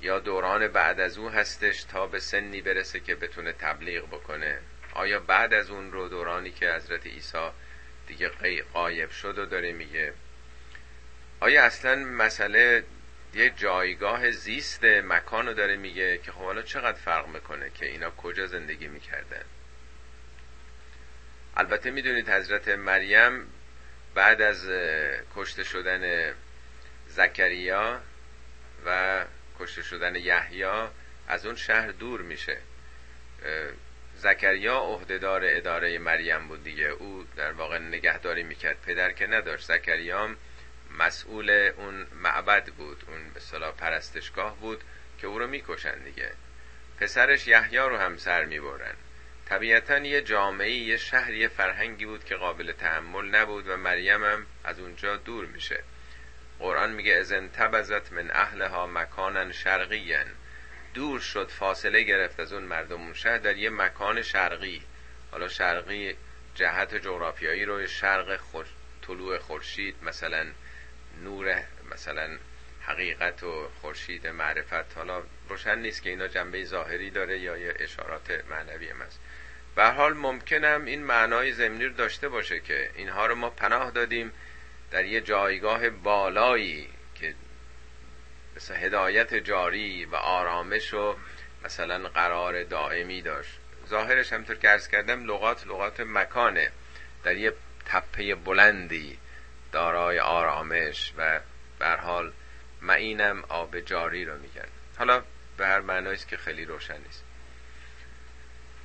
یا دوران بعد از او هستش تا به سنی برسه که بتونه تبلیغ بکنه. آیا بعد از اون رو دورانی که حضرت عیسی دیگه قایب شد و داره میگه؟ آیا اصلا مسئله یه جایگاه زیست مکان رو داره میگه که خب حالا چقدر فرق می‌کنه که اینا کجا زندگی می‌کردن؟ البته می‌دونید حضرت مریم بعد از کشته شدن زکریا و کشته شدن یحیی از اون شهر دور میشه. زکریا عهدهدار اداره مریم بود دیگه. او در واقع نگهداری می‌کرد. پدر که نداشت. زکریام مسئول اون معبد بود. اون به صلاح پرستشگاه بود که او رو می‌کشن دیگه. پسرش یحیی رو هم سر می‌برن. طبیعتا یه جامعه یه شهر یه فرهنگی بود که قابل تحمل نبود و مریم هم از اونجا دور میشه. قرآن میگه ازن تبزت من اهلها مکانن شرقیین دور شد فاصله گرفت از اون مردم. اون شهر در یه مکان شرقی. حالا شرقی جهت جغرافیایی رو شرق طلوع خورشید مثلا نور مثلا حقیقت و خورشید معرفت. حالا روشن نیست که اینا جنبه ظاهری داره یا یه اشارات معنوی هم هست. به حال ممکنم این معنای زمینی رو داشته باشه که اینها رو ما پناه دادیم در یه جایگاه بالایی. مثل هدایت جاری و آرامش و مثلا قرار دائمی داشت. ظاهرش همطور که ارز کردم لغات لغات مکانه. در یه تپه بلندی دارای آرامش و حال معینم آب جاری رو میگن حالا به هر معنایست که خیلی روشن نیست.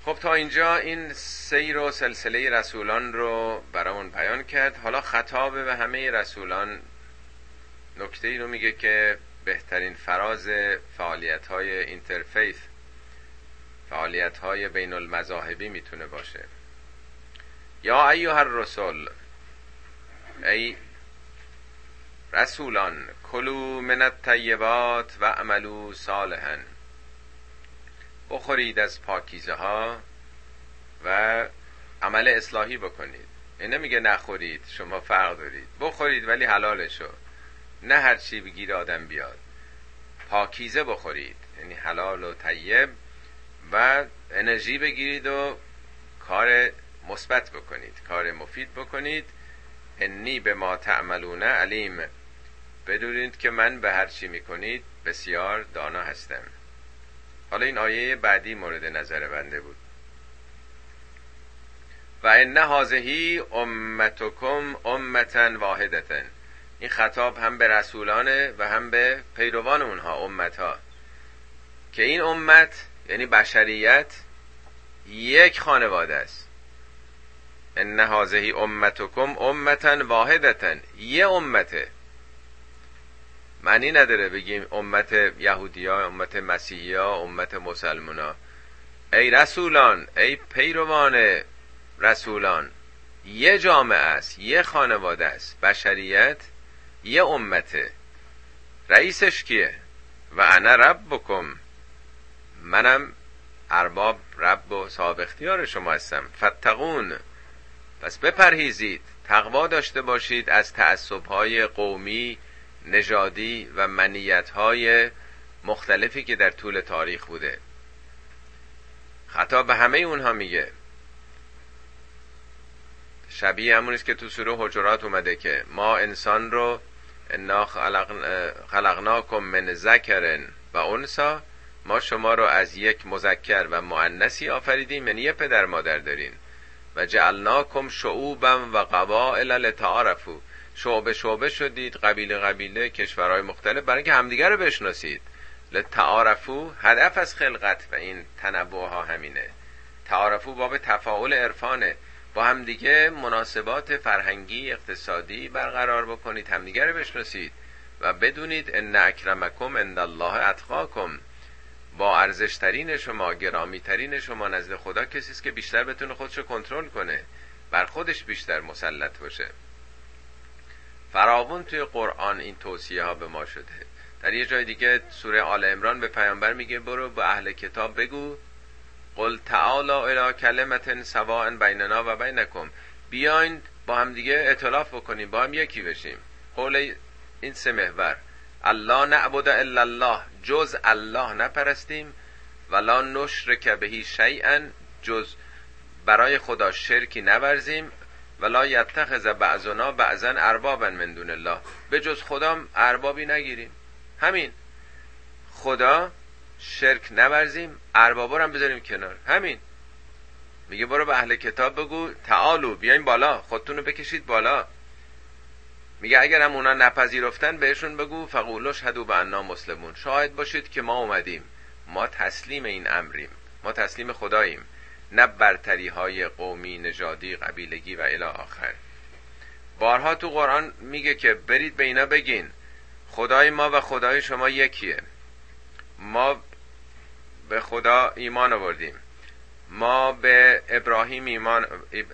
خب تا اینجا این سیر و سلسله رسولان رو برامون بیان کرد. حالا خطاب به همه رسولان نکته ای رو میگه که بهترین فراز فعالیت های اینترفیث فعالیت های بین المذاهبی می‌تونه باشه. یا ایوه الرسول ای رسولان کلو من الطیبات و عملو صالحا. بخورید از پاکیزه ها و عمل اصلاحی بکنید. این نمیگه نخورید شما فرق دارید. بخورید ولی حلالشو. نه هر چی بگیر آدم بیاد. پاکیزه بخورید یعنی حلال و طیب و انرژی بگیرید و کار مثبت بکنید کار مفید بکنید. انی به ما تعملون علیم. بدونید که من به هر چی می‌کنید بسیار دانا هستم. حالا این آیه بعدی مورد نظر بنده بود. و ان هازهی امتکم امتا واحدتن. این خطاب هم به رسولانه و هم به پیروان اونها امت ها که این امت یعنی بشریت یک خانواده است. ان هازهی امتکم امتا واحدتن یه امته. معنی نداره بگیم امت یهودیا امت مسیحیا امت مسلمونا. ای رسولان ای پیروان رسولان یه جامعه است یه خانواده است. بشریت یه امته. رئیسش کیه؟ و انا ربکم. منم ارباب رب و صاحب اختیار شما هستم. فتقون پس بپرهیزید. تقوا داشته باشید از تعصبهای قومی نژادی و منیتهای مختلفی که در طول تاریخ بوده. خطا به همه اونها میگه. شبیه همونیست که تو سوره حجرات اومده که ما انسان رو انا خلقناکم من ذکرن. و انسا ما شما رو از یک مذکر و معنسی آفریدیم یعنی یه پدر مادر دارین. و جعلناکم شعوبا و قبائل لتعارفو شعبه شعبه شدید قبیله قبیله کشورهای مختلف. برای اینکه همدیگه رو بشناسید. لتعارفو هدف از خلقت و این تنوع ها همینه. تعارفو باب تفاعل عرفانه. با همدیگه مناسبات فرهنگی اقتصادی برقرار بکنید همدیگه رو بشناسید و بدونید ان اکرمکم عند الله اتقاکم. با ارزشترین شما گرامی ترین شما نزد خدا کسی است که بیشتر بتونه خودش کنترل کنه بر خودش بیشتر مسلط باشه. فراوون توی قرآن این توصیه ها به ما شده. در یه جای دیگه سوره آل امران به پیامبر میگه برو به اهل کتاب بگو قل تعالا الى کلمت سواء بیننا و بینکم. بیاین با هم دیگه اطلاف بکنیم با هم یکی بشیم. قول این سه محور. الله نعبد الا الله جز الله نپرستیم. ولا نشرک بهی شیئا جز برای خدا شرکی نورزیم. ولا یتخذ بعضنا بعضا اربابا من دون الله به جز خدا اربابی نگیریم. همین. خدا شرک نورزیم اربابا هم بذاریم کنار. همین. میگه برو به اهل کتاب بگو تعالو بیاین بالا خودتون رو بکشید بالا. میگه اگر هم اونا نپذیرفتن بهشون بگو فقولش هدو به انا مسلمون. شاهد باشید که ما اومدیم. ما تسلیم این امریم. ما تسلیم خداییم. نه برتری های قومی نژادی قبیلگی و الی آخر. بارها تو قرآن میگه که برید به اینا بگین. خدای ما و خدای شما یکیه. ما به خدا ایمان آوردیم. ما به ابراهیم ایمان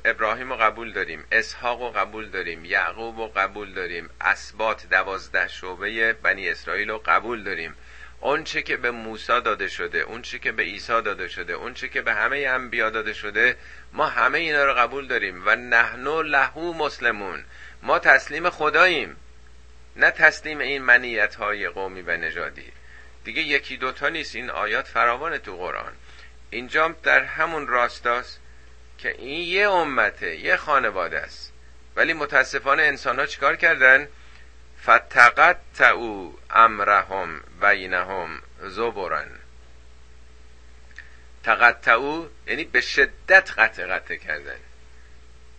ابراهیم رو قبول داریم اسحاق رو قبول داریم یعقوب رو قبول داریم اسبات دوازده شعبه بنی اسرائیل رو قبول داریم. اونچه که به موسی داده شده اونچه که به عیسی داده شده اونچه که به همه انبیا داده شده ما همه اینا رو قبول داریم و نحنو لهو مسلمون. ما تسلیم خداییم نه تسلیم این منیت های قومی و نژادی. دیگه یکی دوتا نیست. این آیات فراوان تو قرآن. اینجا در همون راستاست که این یه امته یه خانواده است. ولی متاسفانه انسان ها چیکار کردن؟ فتقطعوا امرهم بینهم زبرن تقطعو یعنی به شدت قطع قطع کردن.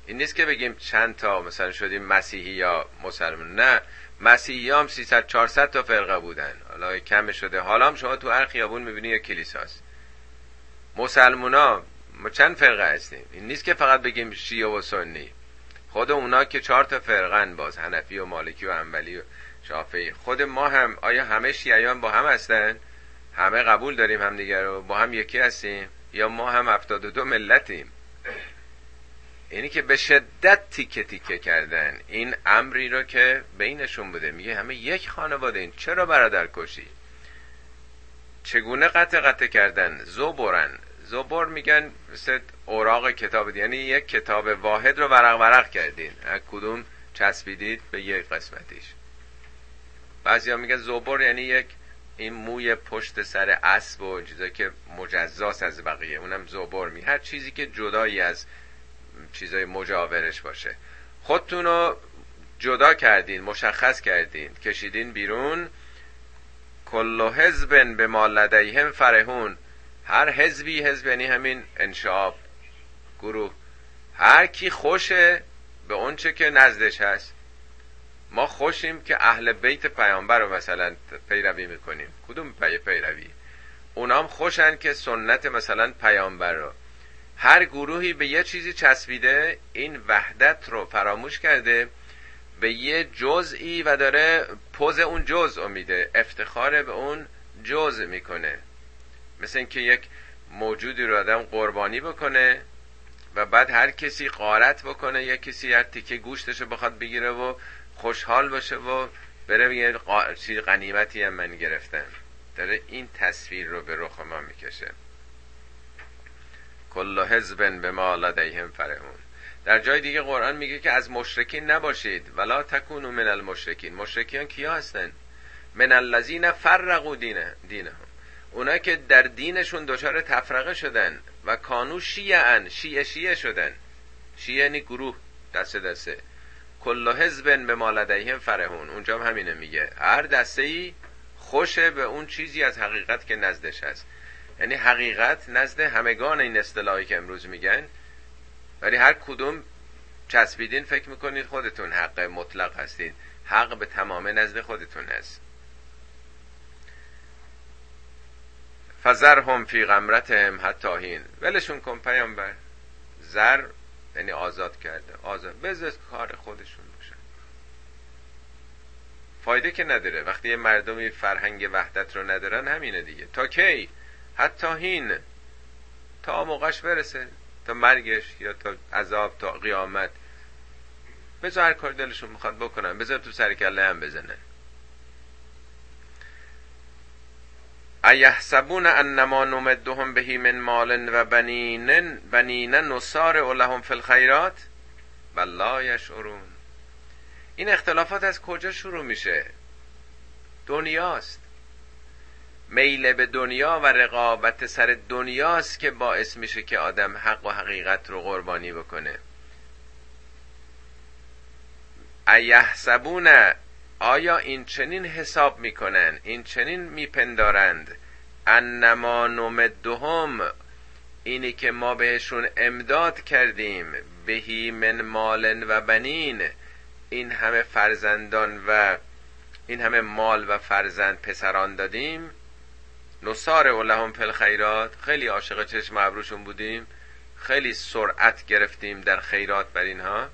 این نیست که بگیم چند تا مثلا شدیم مسیحی یا مسلمان. نه مسیحی هم 300 400 تا فرقه بودن. حالا کم شده. حالا هم شما تو هر خیابون می‌بینی یک کلیساست. مسلمونا ما چند فرقه هستیم؟ این نیست که فقط بگیم شیعه و سنی. خود اونا که چهار تا فرقن باز حنفی و مالکی و انبلی و شافعی. خود ما هم آیا همه شیعیان با هم هستن؟ همه قبول داریم همدیگه رو؟ با هم یکی هستیم؟ یا ما هم هفتاد و دو ملتیم؟ اینی که به شدت تیکه تیکه کردن. این امری رو که بینشون بوده. میگه همه یک خانواده این. چرا برادر کشی؟ چگونه قطع قطع کردن؟ زبرن. زبر میگن مثل اوراق کتاب یعنی یک کتاب واحد رو ورق ورق کردین. از کدوم چسبیدید به یک قسمتیش. بعضی ها میگن زبر یعنی یک این موی پشت سر اسب و چیزایی که مجزاس از بقیه. اونم زبر می هر چیزی که جدایی از چیزای مجاورش باشه. خودتون رو جدا کردین مشخص کردین کشیدین بیرون. کل حزب به ما لدیهم فرهون هر حزبی حزب یعنی همین انشاب گروه. هر کی خوشه به اونچه که نزدش هست. ما خوشیم که اهل بیت پیامبر رو مثلا پیروی می‌کنیم. کدوم پی پیروی؟ اونام خوشن که سنت مثلا پیامبر رو. هر گروهی به یه چیزی چسبیده این وحدت رو فراموش کرده به یه جزئی و داره پوز اون جزء میده افتخار به اون جزء می‌کنه. مثل اینکه یک موجودی رو آدم قربانی بکنه و بعد هر کسی قارت بکنه یک کسی هر تیکه گوشتش رو بخواد بگیره و خوشحال باشه و بره یه چیز غنیمتی هم من گرفتم. داره این تصویر رو به رخ ما می‌کشه. کل حزب به ما لدیهم فرحون. در جای دیگه قرآن میگه که از مشرکین نباشید. ولا تکونو من المشرکین. مشرکین کیا هستن؟ من الذین فرقوا دینه دینهم. اونا که در دینشون دچار تفرقه شدن و کانو شیعن شیعه شیعه شدن. شیعه یعنی گروه دسته دسته. کل حزب به ما لدیهم فرحون. اونجا هم همینه میگه. هر دسته ای خوشه به اون چیزی از حقیقت که نزدش هست. یعنی حقیقت نزد همگان این اصطلاحی که امروز میگن. ولی هر کدوم چسبیدین فکر می‌کنید خودتون حق مطلق هستید حق به تمام نزد خودتون هست. هم فی غمرتهم حتی هین ولشون کن پیامبر. زر یعنی آزاد کرده. آزاد. بذار کار خودشون باشن فایده که نداره. وقتی یه مردمی فرهنگ وحدت رو ندارن همینه دیگه. تا کی؟ حتی هین تا موقعش برسه تا مرگش یا تا عذاب تا قیامت. بذار هر کار دلشون می‌خواد بکنن. بذار تو سر کله هم بزنن. ایحسبون انما نمدهم بهی من مال و بنین بنین نصار لهم فی الخیرات بلا یشعرون. این اختلافات از کجا شروع میشه؟ دنیاست. میل به دنیا و رقابت سر دنیاست که باعث میشه که آدم حق و حقیقت رو قربانی بکنه. ایحسبون آیا این چنین حساب می‌کنن؟ این چنین میپندارند. انما نمدهم اینی که ما بهشون امداد کردیم. بهی من مال و بنین. این همه فرزندان و این همه مال و فرزند پسران دادیم. نصار لهم فی خیرات خیلی عاشق چشم ابروشون بودیم. خیلی سرعت گرفتیم در خیرات بر اینها.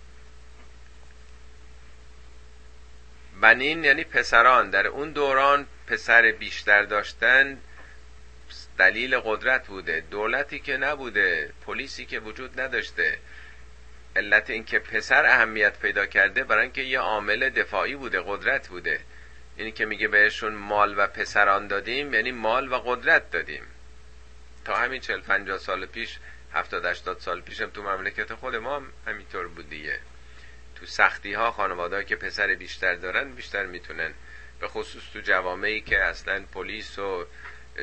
بنین یعنی پسران. در اون دوران پسر بیشتر داشتن دلیل قدرت بوده. دولتی که نبوده پلیسی که وجود نداشته. علت اینکه پسر اهمیت پیدا کرده برای اینکه یه عامل دفاعی بوده قدرت بوده. اینی که میگه بهشون مال و پسران دادیم یعنی مال و قدرت دادیم. تا همین چل پنجاه سال پیش هفتاد هشتاد سال پیشم تو مملکت خود ما هم همینطور بود دیگه. تو سختی ها خانواده که پسر بیشتر دارن بیشتر می‌تونن. به خصوص تو جوامعی که اصلا پلیس و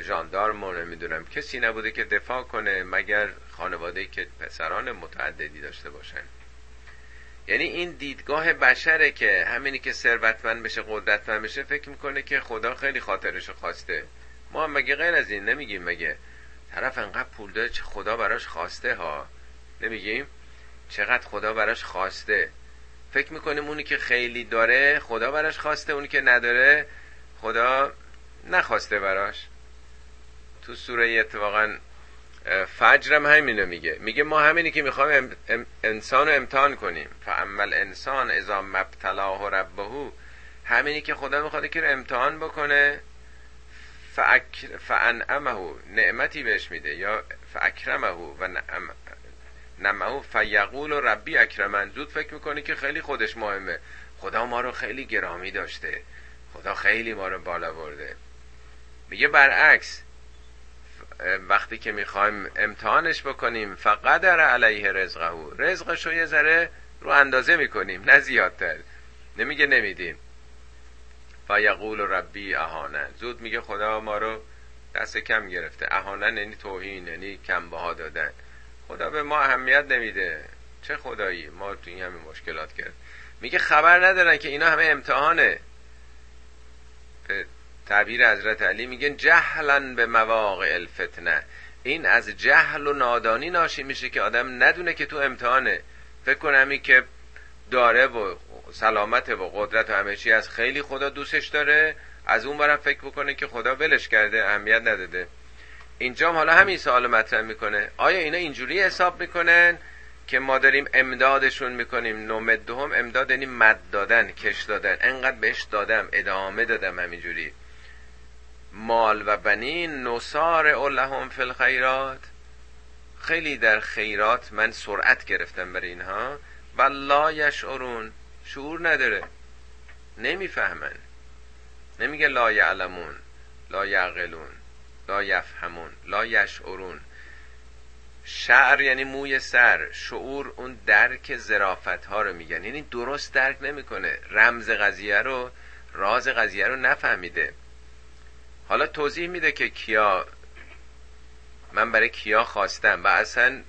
ژاندارم و نمی‌دونم کسی نبوده که دفاع کنه مگر خانواده که پسران متعددی داشته باشن. یعنی این دیدگاه بشره که همینی که ثروتمند بشه قدرتمند بشه فکر می‌کنه که خدا خیلی خاطرش خواسته. ما هم مگه غیر از این نمیگیم مگه؟ طرف انقدر پول داره چه خدا براش خواسته ها؟ نمیگیم؟ چقدر خدا براش خواسته؟ فکر می‌کنیم اونی که خیلی داره خدا براش خواسته اونی که نداره خدا نخواسته براش. تو سوره اتفاقا فجرم همینو میگه. میگه ما همینی که می‌خوایم انسان رو امتحان کنیم. فعمل انسان اذا مبتلاه ربه همینی که خدا می‌خواد که رو امتحان بکنه فانعمه نعمتی بهش میده. یا فاکرمه و نمه فیقول و ربی اکرمن. زود فکر می‌کنه که خیلی خودش مهمه. خدا ما رو خیلی گرامی داشته. خدا خیلی ما رو بالا برده. میگه برعکس. وقتی که می‌خوایم امتحانش بکنیم فقدر علیه رزقه رزقش رو یه ذره رو اندازه می‌کنیم نه زیادتر. نمیگه نمیدیم. فیقول ربی اهانن زود میگه خدا ما رو دست کم گرفته. اهانن یعنی توهین یعنی کم بها دادن. خدا به ما اهمیت نمیده. چه خدایی؟ ما تو این همه مشکلات کرد. میگه خبر ندارن که اینا همه امتحانه. به تعبیر حضرت علی میگن جهلا به مواقع الفتنه. این از جهل و نادانی ناشی میشه که آدم ندونه که تو امتحانه. فکر کنم که داره و سلامت و قدرت و همه از خیلی خدا دوستش داره. از اون برم فکر بکنه که خدا ولش کرده اهمیت نداده. اینجا حالا همین سوال مطرح می‌کنه. آیا اینا اینجوری حساب می‌کنن که ما داریم امدادشون می‌کنیم؟ نومدهم امداد یعنی مد دادن کش دادن. انقدر بهش دادم ادامه دادم همینجوری. مال و بنین نصار لهم فی الخیرات. خیلی در خیرات من سرعت گرفتم برای اینها. و لا یشعرون. شعور نداره. نمی‌فهمن. نمیگه لا یعلمون لا یعقلون لا یفهمون لا یشعرون. شعر یعنی موی سر. شعور اون درک زرافت ها رو میگن. یعنی درست درک نمی‌کنه. رمز قضیه رو راز قضیه رو نفهمیده. حالا توضیح میده که کیا من برای کیا خواستم و اصلا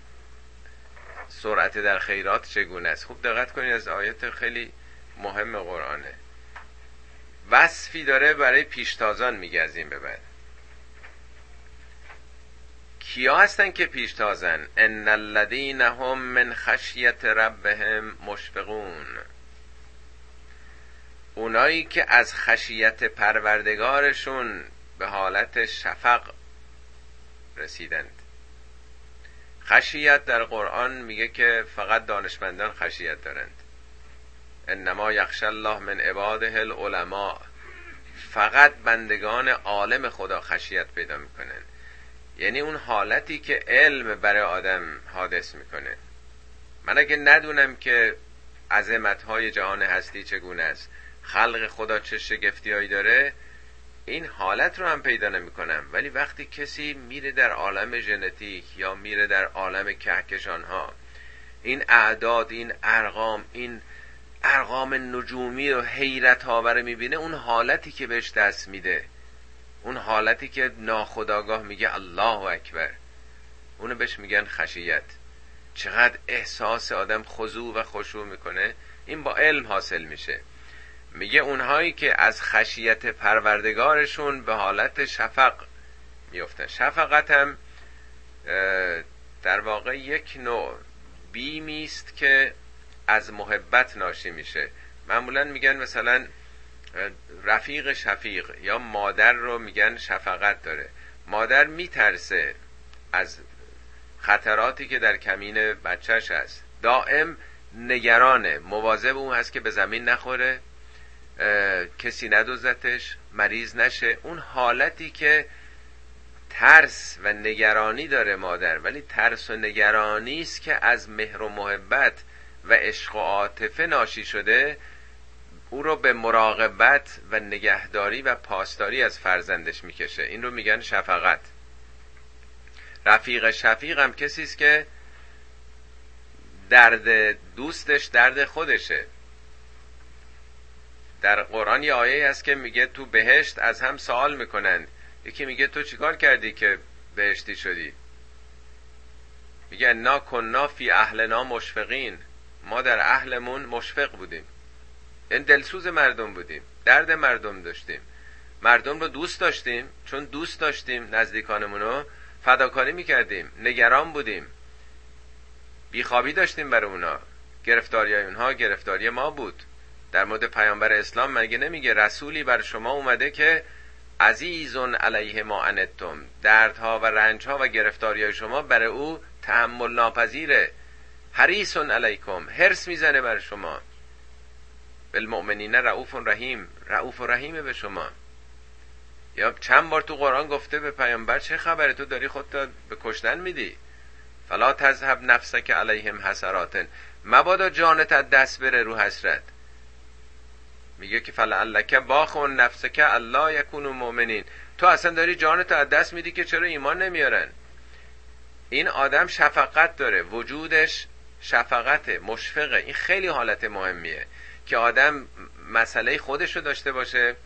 سرعت در خیرات چگونه است؟ خوب دقت کنید از آیت خیلی مهم قرآنه. وصفی داره برای پیشتازان میگه از این به بعد. کیا هستن که پیشتازن؟ ان الذین هم من خشیت ربهم مشفقون. اونایی که از خشیت پروردگارشون به حالت شفق رسیدند. خشیت در قرآن میگه که فقط دانشمندان خشیت دارند. انما یخش الله من عباده العلماء. فقط بندگان عالم خدا خشیت پیدا می‌کنن یعنی اون حالتی که علم برای آدم حادث می‌کنه. من اگه ندونم که عظمت های جهان هستی چگونه است خلق خدا چه شگفتیهایی داره این حالت رو هم پیدا نمی کنم ولی وقتی کسی میره در عالم ژنتیک یا میره در عالم کهکشان ها این اعداد این ارقام این ارقام نجومی رو حیرت آور می‌بینه اون حالتی که بهش دست میده اون حالتی که ناخداگاه میگه الله اکبر اونو بهش میگن خشیت. چقدر احساس آدم خضوع و خشوع می‌کنه این با علم حاصل میشه. میگه اونهایی که از خشیت پروردگارشون به حالت شفق میفتن. شفقت هم در واقع یک نوع بیمی است که از محبت ناشی میشه. معمولا میگن مثلا رفیق شفیق یا مادر رو میگن شفقت داره. مادر میترسه از خطراتی که در کمین بچهش هست. دائم نگرانه. مواظب اون هست که به زمین نخوره. کسی ندوزتش مریض نشه. اون حالتی که ترس و نگرانی داره مادر ولی ترس و نگرانی است که از مهر و محبت و عشق و عاطفه ناشی شده او رو به مراقبت و نگهداری و پاسداری از فرزندش می‌کشه. این رو میگن شفقت. رفیق شفیق هم کسی است که درد دوستش درد خودشه. در قرآن یه آیه هست که میگه تو بهشت از هم سوال می‌کنن. یکی میگه تو چیکار کردی که بهشتی شدی؟ میگه نا کننا فی اهلنا مشفقین. ما در اهلمون مشفق بودیم. یعنی دلسوز مردم بودیم. درد مردم داشتیم. مردم رو دوست داشتیم. چون دوست داشتیم نزدیکانمون رو فداکاری می‌کردیم. نگران بودیم. بیخوابی داشتیم برای اونا. گرفتاری اونها گرفتاری ما بود. در مورد پیامبر اسلام مگه نمیگه رسولی بر شما اومده که عزیزون علیه ما انتم دردها و رنجها و گرفتاری شما برای او تحمل ناپذیره حریصون علیکم هرس می‌زنه بر شما. بالمؤمنین رعوف رحیم رعوف و رحیمه به شما. یا چند بار تو قرآن گفته به پیامبر چه خبره؟ تو داری خودت به کشتن میدی. فلا تذهب نفسک علیهم حسراتن. مبادا جانت از دست بره رو حسرت. میگه که فلعلک باخون نفسک الله یکونو مؤمنین. تو اصلا داری جانت از دست میدی که چرا ایمان نمیارن؟ این آدم شفقت داره. وجودش شفقت مشفقه. این خیلی حالت مهمیه که آدم مسئله خودشو داشته باشه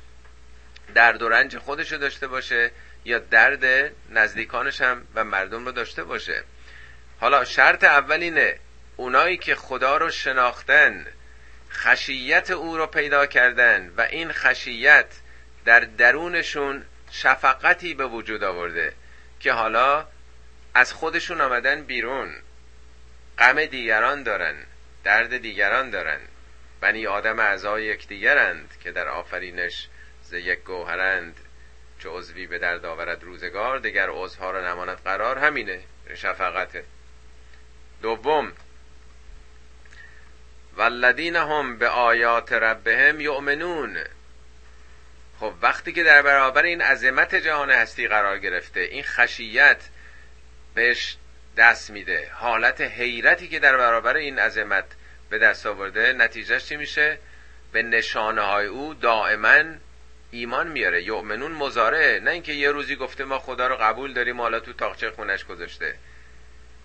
درد و رنج خودشو داشته باشه یا درد نزدیکانش هم و مردم رو داشته باشه. حالا شرط اول اینه اونایی که خدا رو شناختن خشیت او رو پیدا کردن و این خشیت در درونشون شفقتی به وجود آورده که حالا از خودشون آمدن بیرون. غم دیگران دارن درد دیگران دارن. بنی آدم اعضای یکدیگرند که در آفرینش ز یک گوهرند. چه عضوی به درد آورد روزگار دیگر عضوها را نماند قرار. همینه شفقته. دوم والذین هم به آیات ربهم یؤمنون. خب وقتی که در برابر این عظمت جهان هستی قرار گرفته این خشیت بهش دست میده. حالت حیرتی که در برابر این عظمت به دست آورده نتیجهش چی میشه؟ به نشانه های او دائما ایمان میاره. یؤمنون مزاره نه اینکه یه روزی گفته ما خدا رو قبول داریم حالا تو تاقچه خونش گذاشته.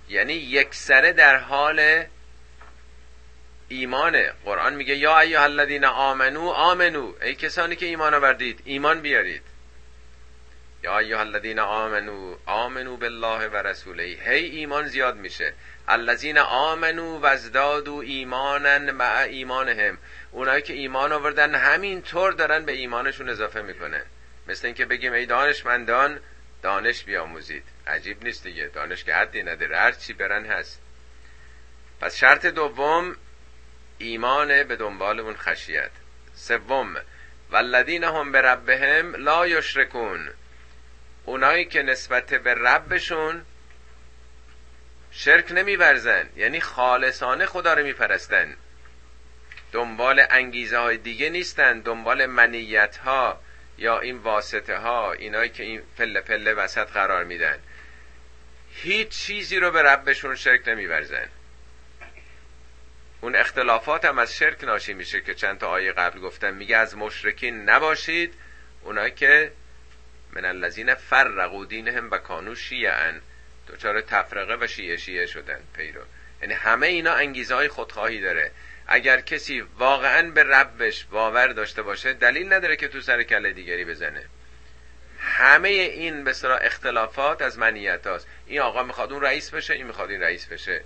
یعنی یک سره در حال ایمانه. قرآن میگه یا ایها الذین آمنو آمنو. ای کسانی که ایمان آوردید ایمان بیارید. یا ایها الذین آمنو آمنو بالله و رسوله. هی ایمان زیاد میشه. الذین آمنو و ازدادوا ایمانا مع ایمانهم. اونایی که ایمان آوردن همین طور دارن به ایمانشون اضافه می‌کنه. مثل اینکه بگیم ای دانشمندان دانش بیاموزید. عجیب نیست دیگه. دانش که حدی نداره. هر چی برن هست. پس شرط دوم ایمان به دنبال اون خشیت. سوم والذین هم به ربهم لا یشرکون. اونایی که نسبت به ربشون شرک نمیورزن یعنی خالصانه خدا رو میپرستن. دنبال انگیزه های دیگه نیستن دنبال منیت ها یا این واسطه ها اینایی که این پله پله وسط قرار میدن. هیچ چیزی رو به ربشون شرک نمیورزن. اون اختلافات هم از شرک ناشی میشه که چند تا آیه قبل گفتم. میگه از مشرکین نباشید اونایی که من الذین فرقوا دینهم و کانو شیعن. دچار تفرقه و شیعه شیعه شدن پیرو. یعنی همه اینا انگیزه های خودخواهی داره. اگر کسی واقعا به ربش باور داشته باشه دلیل نداره که تو سر کله دیگری بزنه. همه این به اختلافات از منیت هاست. این آقا می‌خواد اون رئیس بشه این می‌خواد این رئیس بشه.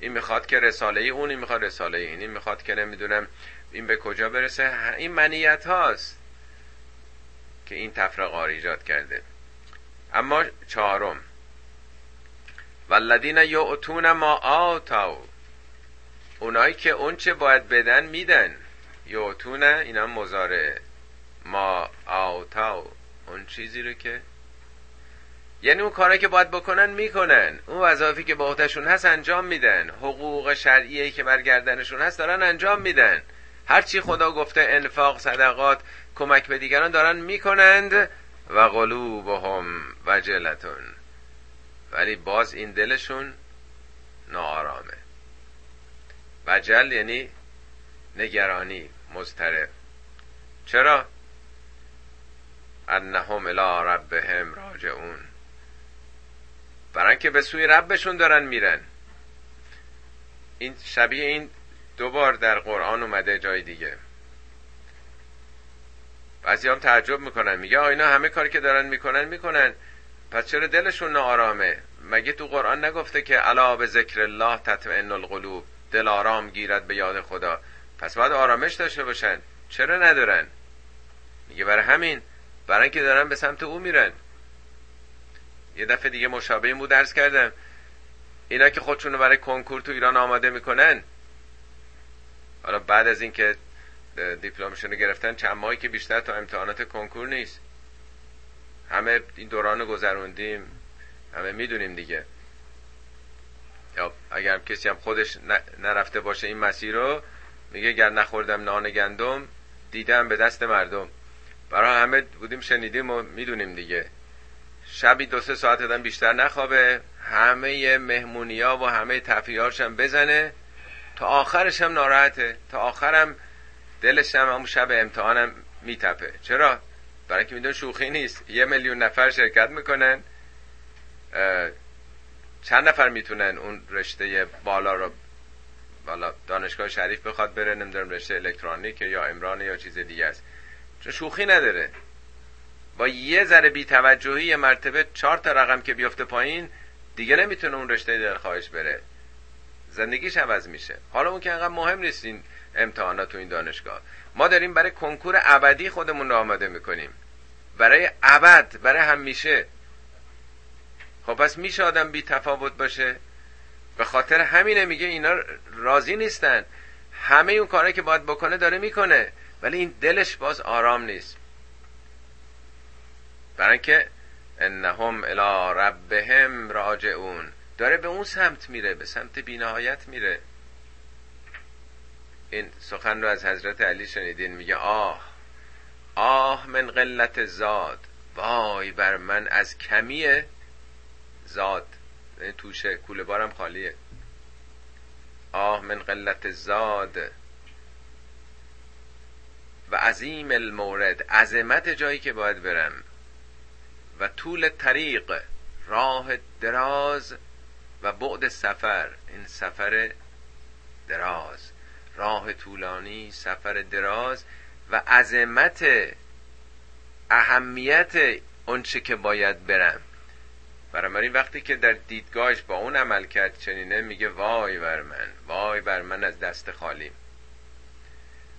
این می‌خواد که رساله اون این می‌خواد رساله این این می‌خواد که نمی‌دونم این به کجا برسه. این منیت هاست که این تفرقه ایجاد کرده. اما چهارم. والذین یعطون ما آتاو اونایی که اونچه باید بدن میدن. یعطون اینا مزاره ما آتاو اون چیزی رو که یعنی اون کاری که باید بکنن می‌کنن. اون وظایفی که با هست انجام میدن. حقوق شرعیه که برگردنشون هست دارن انجام میدن. هرچی خدا گفته انفاق صدقات کمک به دیگران دارن می‌کنند. و قلوبهم وجلتون. ولی باز این دلشون ناآرامه. وجل یعنی نگرانی مضطرب. چرا؟ انهم الى ربهم راجعون. برای که به سوی ربشون دارن میرن. این شبیه این دوبار در قرآن اومده جای دیگه. بعضی هم تعجب می‌کنن. میگه اینا همه کاری که دارن می‌کنن می‌کنن. پس چرا دلشون ناآرامه؟ مگه تو قرآن نگفته که علا به ذکر الله تطمئن القلوب؟ دل آرام گیرد به یاد خدا. پس باید آرامش داشته باشن. چرا ندارن؟ میگه برای همین. برای اینکه دارن به سمت او میرن. یه دفعه دیگه مشابه بود درس کردم. اینا که خودشونو برای کنکور تو ایران آماده می‌کنن. حالا بعد از اینکه دیپلمشون گرفتن چند ماهی که بیشتر تا امتحانات کنکور نیست. همه این دوران گذروندیم. همه می‌دونیم دیگه. یا اگر کسی هم خودش نرفته باشه این مسیر رو میگه گر نخوردم نان گندم دیدم به دست مردم. برای همه بودیم شنیدیم و می‌دونیم دیگه. شبی دو سه ساعت دادن بیشتر نخوابه همه مهمونیا و همه تفریحاش هم بزنه. تا آخرش هم ناراحته. تا آخرم دلش هم همون شب امتحانم میتپه. چرا؟ برای که میدون شوخی نیست. یه میلیون نفر شرکت می‌کنن. چند نفر می‌تونن اون رشته بالا رو بالا دانشگاه شریف بخواد بره؟ نمی‌دونم رشته الکترونیک یا امران یا چیز دیگه است. چون شوخی نداره. با یه ذره بیتوجهی یه مرتبه چهار تا رقم که بیفته پایین دیگه نمی‌تونه اون رشته دلخواهش بره. زندگیش عوض میشه. حالا اون که انقدر مهم نیست این امتحانات تو این دانشگاه. ما داریم برای کنکور ابدی خودمون رو آماده می‌کنیم. برای ابد برای همیشه. خب پس میشه آدم بی تفاوت باشه؟ به خاطر همینه میگه اینا راضی نیستن. همه اون کارهایی که باید بکنه داره می‌کنه. ولی این دلش باز آرام نیست. برای که انهم الى ربهم راجعون. داره به اون سمت میره به سمت بینهایت میره. این سخن رو از حضرت علی شنیدین میگه آه آه من قلت زاد. وای بر من از کمی زاد. یعنی توشه کوله بارم خالیه. آه من قلت زاد. و عظیم المورد عظمت جایی که باید برم. و طول طریق راه دراز و بعد سفر این سفر دراز. راه طولانی سفر دراز و عظمت اهمیت اونچه که باید برم. بنابراین وقتی که در دیدگاهش با اون عمل کرد چنینه میگه وای بر من وای بر من از دست خالیم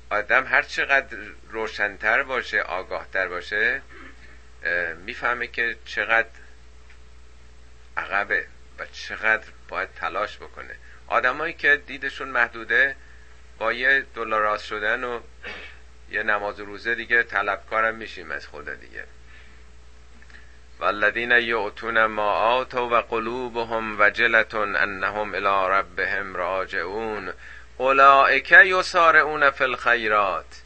آدم هر چقدر روشنتر باشه آگاهتر باشه می‌فهمه که چقدر عقبه و چقدر باید تلاش بکنه. آدمایی که دیدشون محدوده با یه دلار شدن و یه نماز روزه دیگه طلبکارم میشیم از خدا دیگه. والذین یعتون ما آتوا و قلوبهم وجلة انهم الى ربهم راجعون. اولئک یسارعون فی الخیرات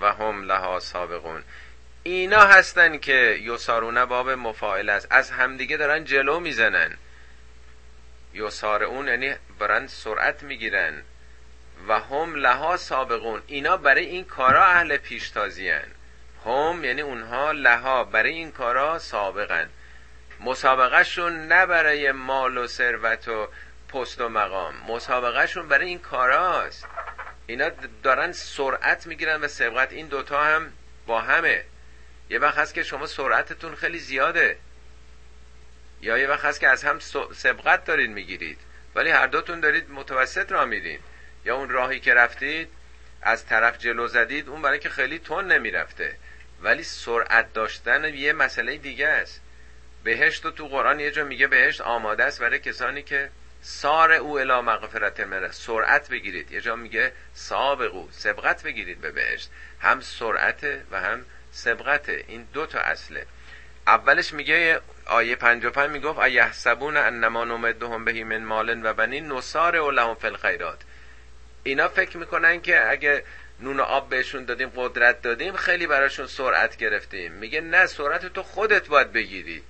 و هم لها سابقون. اینا هستن که یسارونه باب مفاعل است. از همدیگه دارن جلو می‌زنن. یسارعون یعنی برن سرعت می‌گیرن و هم لها سابقون. اینا برای این کارا اهل پیشتازی هم یعنی اونها لها برای این کارا سابقن. مسابقهشون نه برای مال و ثروت و پست و مقام. مسابقهشون برای این کاراست. اینا دارن سرعت می‌گیرن و سبقت این دوتا هم با همه. یه وقت هست که شما سرعتتون خیلی زیاده. یا یه وقت هست که از هم سبقت دارید می‌گیرید. ولی هر دوتون دارید متوسط را میرین. یا اون راهی که رفتید از طرف جلو زدید اون برای که خیلی تون نمی‌رفته. ولی سرعت داشتن یه مسئله دیگه است. بهشت و تو قرآن یه جا میگه بهشت آماده است برای کسانی که سار او الا مغفرت منه سرعت بگیرید. یه جا میگه سابقو سبقت بگیرید به بهشت. هم سرعت و هم سبقت این دو تا اصله. اولش میگه آیه 55 می‌گفت ایحسبون انما نمدهم بهی من مالن و بنین نصار لهم فی الخیرات. اینا فکر می‌کنن که اگه نون و آب بهشون دادیم قدرت دادیم خیلی براشون سرعت گرفتیم. میگه نه سرعت تو خودت باید بگیری.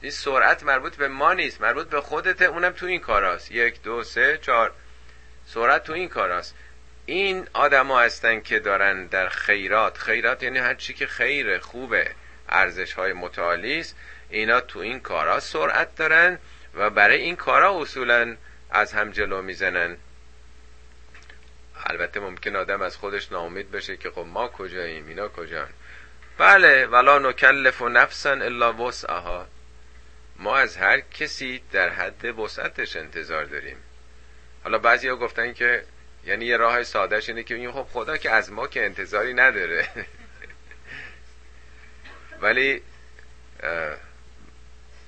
این سرعت مربوط به ما نیست مربوط به خودته اونم تو این کاراست. یک دو سه چهار. سرعت تو این کاراست. این آدما هستن که دارن در خیرات. خیرات یعنی هر چی که خیره خوبه ارزش های متعالی اینا تو این کارا سرعت دارن و برای این کارا اصولا از هم جلو می‌زنن. البته ممکن آدم از خودش ناامید بشه که خب ما کجاییم؟ اینا کجان؟ بله ولا نکلف و نفسا الا وسعها. ما از هر کسی در حد وسعتش انتظار داریم. حالا بعضی ها گفتن که یعنی یه راه سادهش اینه که این خب خدا که از ما که انتظاری نداره. ولی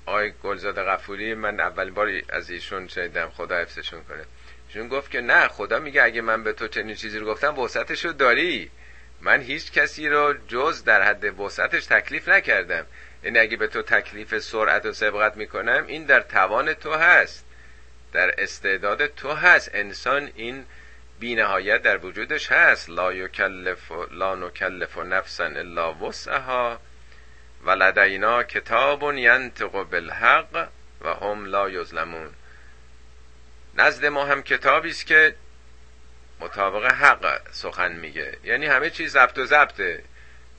آی گلزاد غفوری من اول بار از ایشون شنیدم خدا حفظشون کنه. ایشون گفت که نه خدا میگه اگه من به تو چنین چیزی رو گفتم وسعتش رو داری. من هیچ کسی رو جز در حد وسعتش تکلیف نکردم. یعنی اگه به تو تکلیف سرعت و سبقت می‌کنم این در توان تو هست. در استعداد تو هست. انسان این بینهایت در وجودش هست. لا یکلف لا نکلف نفسا الا وسعها. و لدینا کتاب ینطق بالحق و هم لا یظلمون. نزد ما هم کتابی است که مطابق حق سخن میگه. یعنی همه چیز ضبط و ضبطه.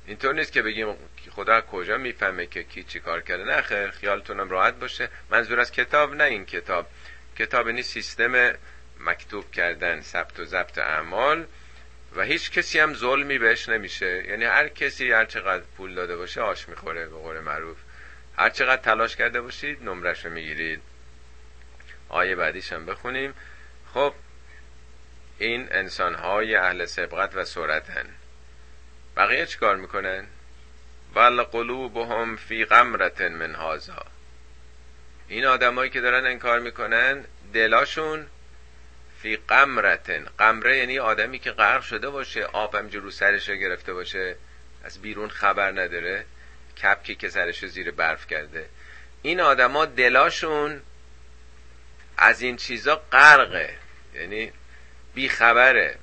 اینطور نیست که بگیم خدا کجا می‌فهمه که کی چی کار کرده. نه خیر خیالتونم راحت باشه. منظور از کتاب نه این کتاب. کتاب این سیستم مکتوب کردن ثبت و ضبط اعمال و هیچ کسی هم ظلمی بهش نمیشه. یعنی هر کسی هر چقدر پول داده باشه آش می‌خوره به قول معروف. هر چقدر تلاش کرده باشید نمرش رو می‌گیرید. آیه بعدیش هم بخونیم. خب این انسان های اهل سبقت و سرعتن. بقیه چیکار می‌کنن؟ ول قلوبهم فی غمرت من هازا این آدمایی که دارن انکار می‌کنن دلاشون فی قمرتن. قمره یعنی آدمی که غرق شده باشه آب هم رو گرفته باشه از بیرون خبر نداره کپکی که سرش زیر برف کرده. این آدما دلاشون از این چیزا غرقه یعنی بیخبره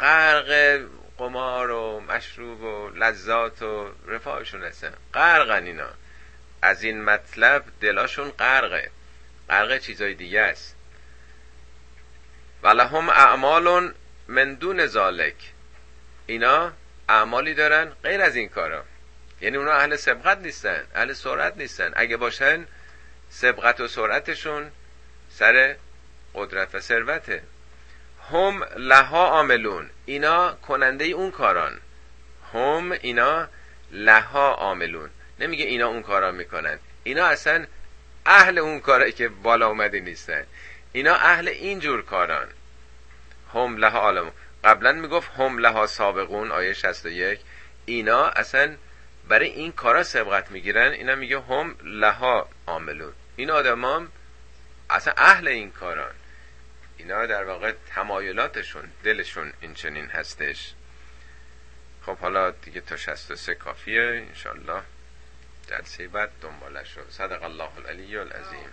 غرق قمار و مشروب و لذات و رفاهشون هستن. غرقن اینا. از این مطلب دلاشون غرقه. غرق چیزای دیگه است. ولهم اعمال من دون ذالک اینا اعمالی دارن غیر از این کارا. یعنی اونا اهل سبقت نیستن اهل سرعت نیستن. اگه باشن سبقت و سرعتشون سر قدرت و ثروته. هم لها عاملون. اینا کننده اون کاران. هم اینا لها عاملون. نمیگه اینا اون کارا می‌کنن. اینا اصلا اهل اون کارایی که بالا اومده نیستن. اینا اهل اینجور کاران. هم لها عالمون قبلا می‌گفت هم لها سابقون آیه 61 اینا اصلا برای این کارا سبقت می‌گیرن. اینا میگه هم لها عاملون. این آدمام اصلا اهل این کاران. اینا در واقع تمایلاتشون دلشون این چنین هستش. خب حالا دیگه تا 63 کافیه. انشالله جلسه بعد دنبالش رو. صدق الله العلی العظیم.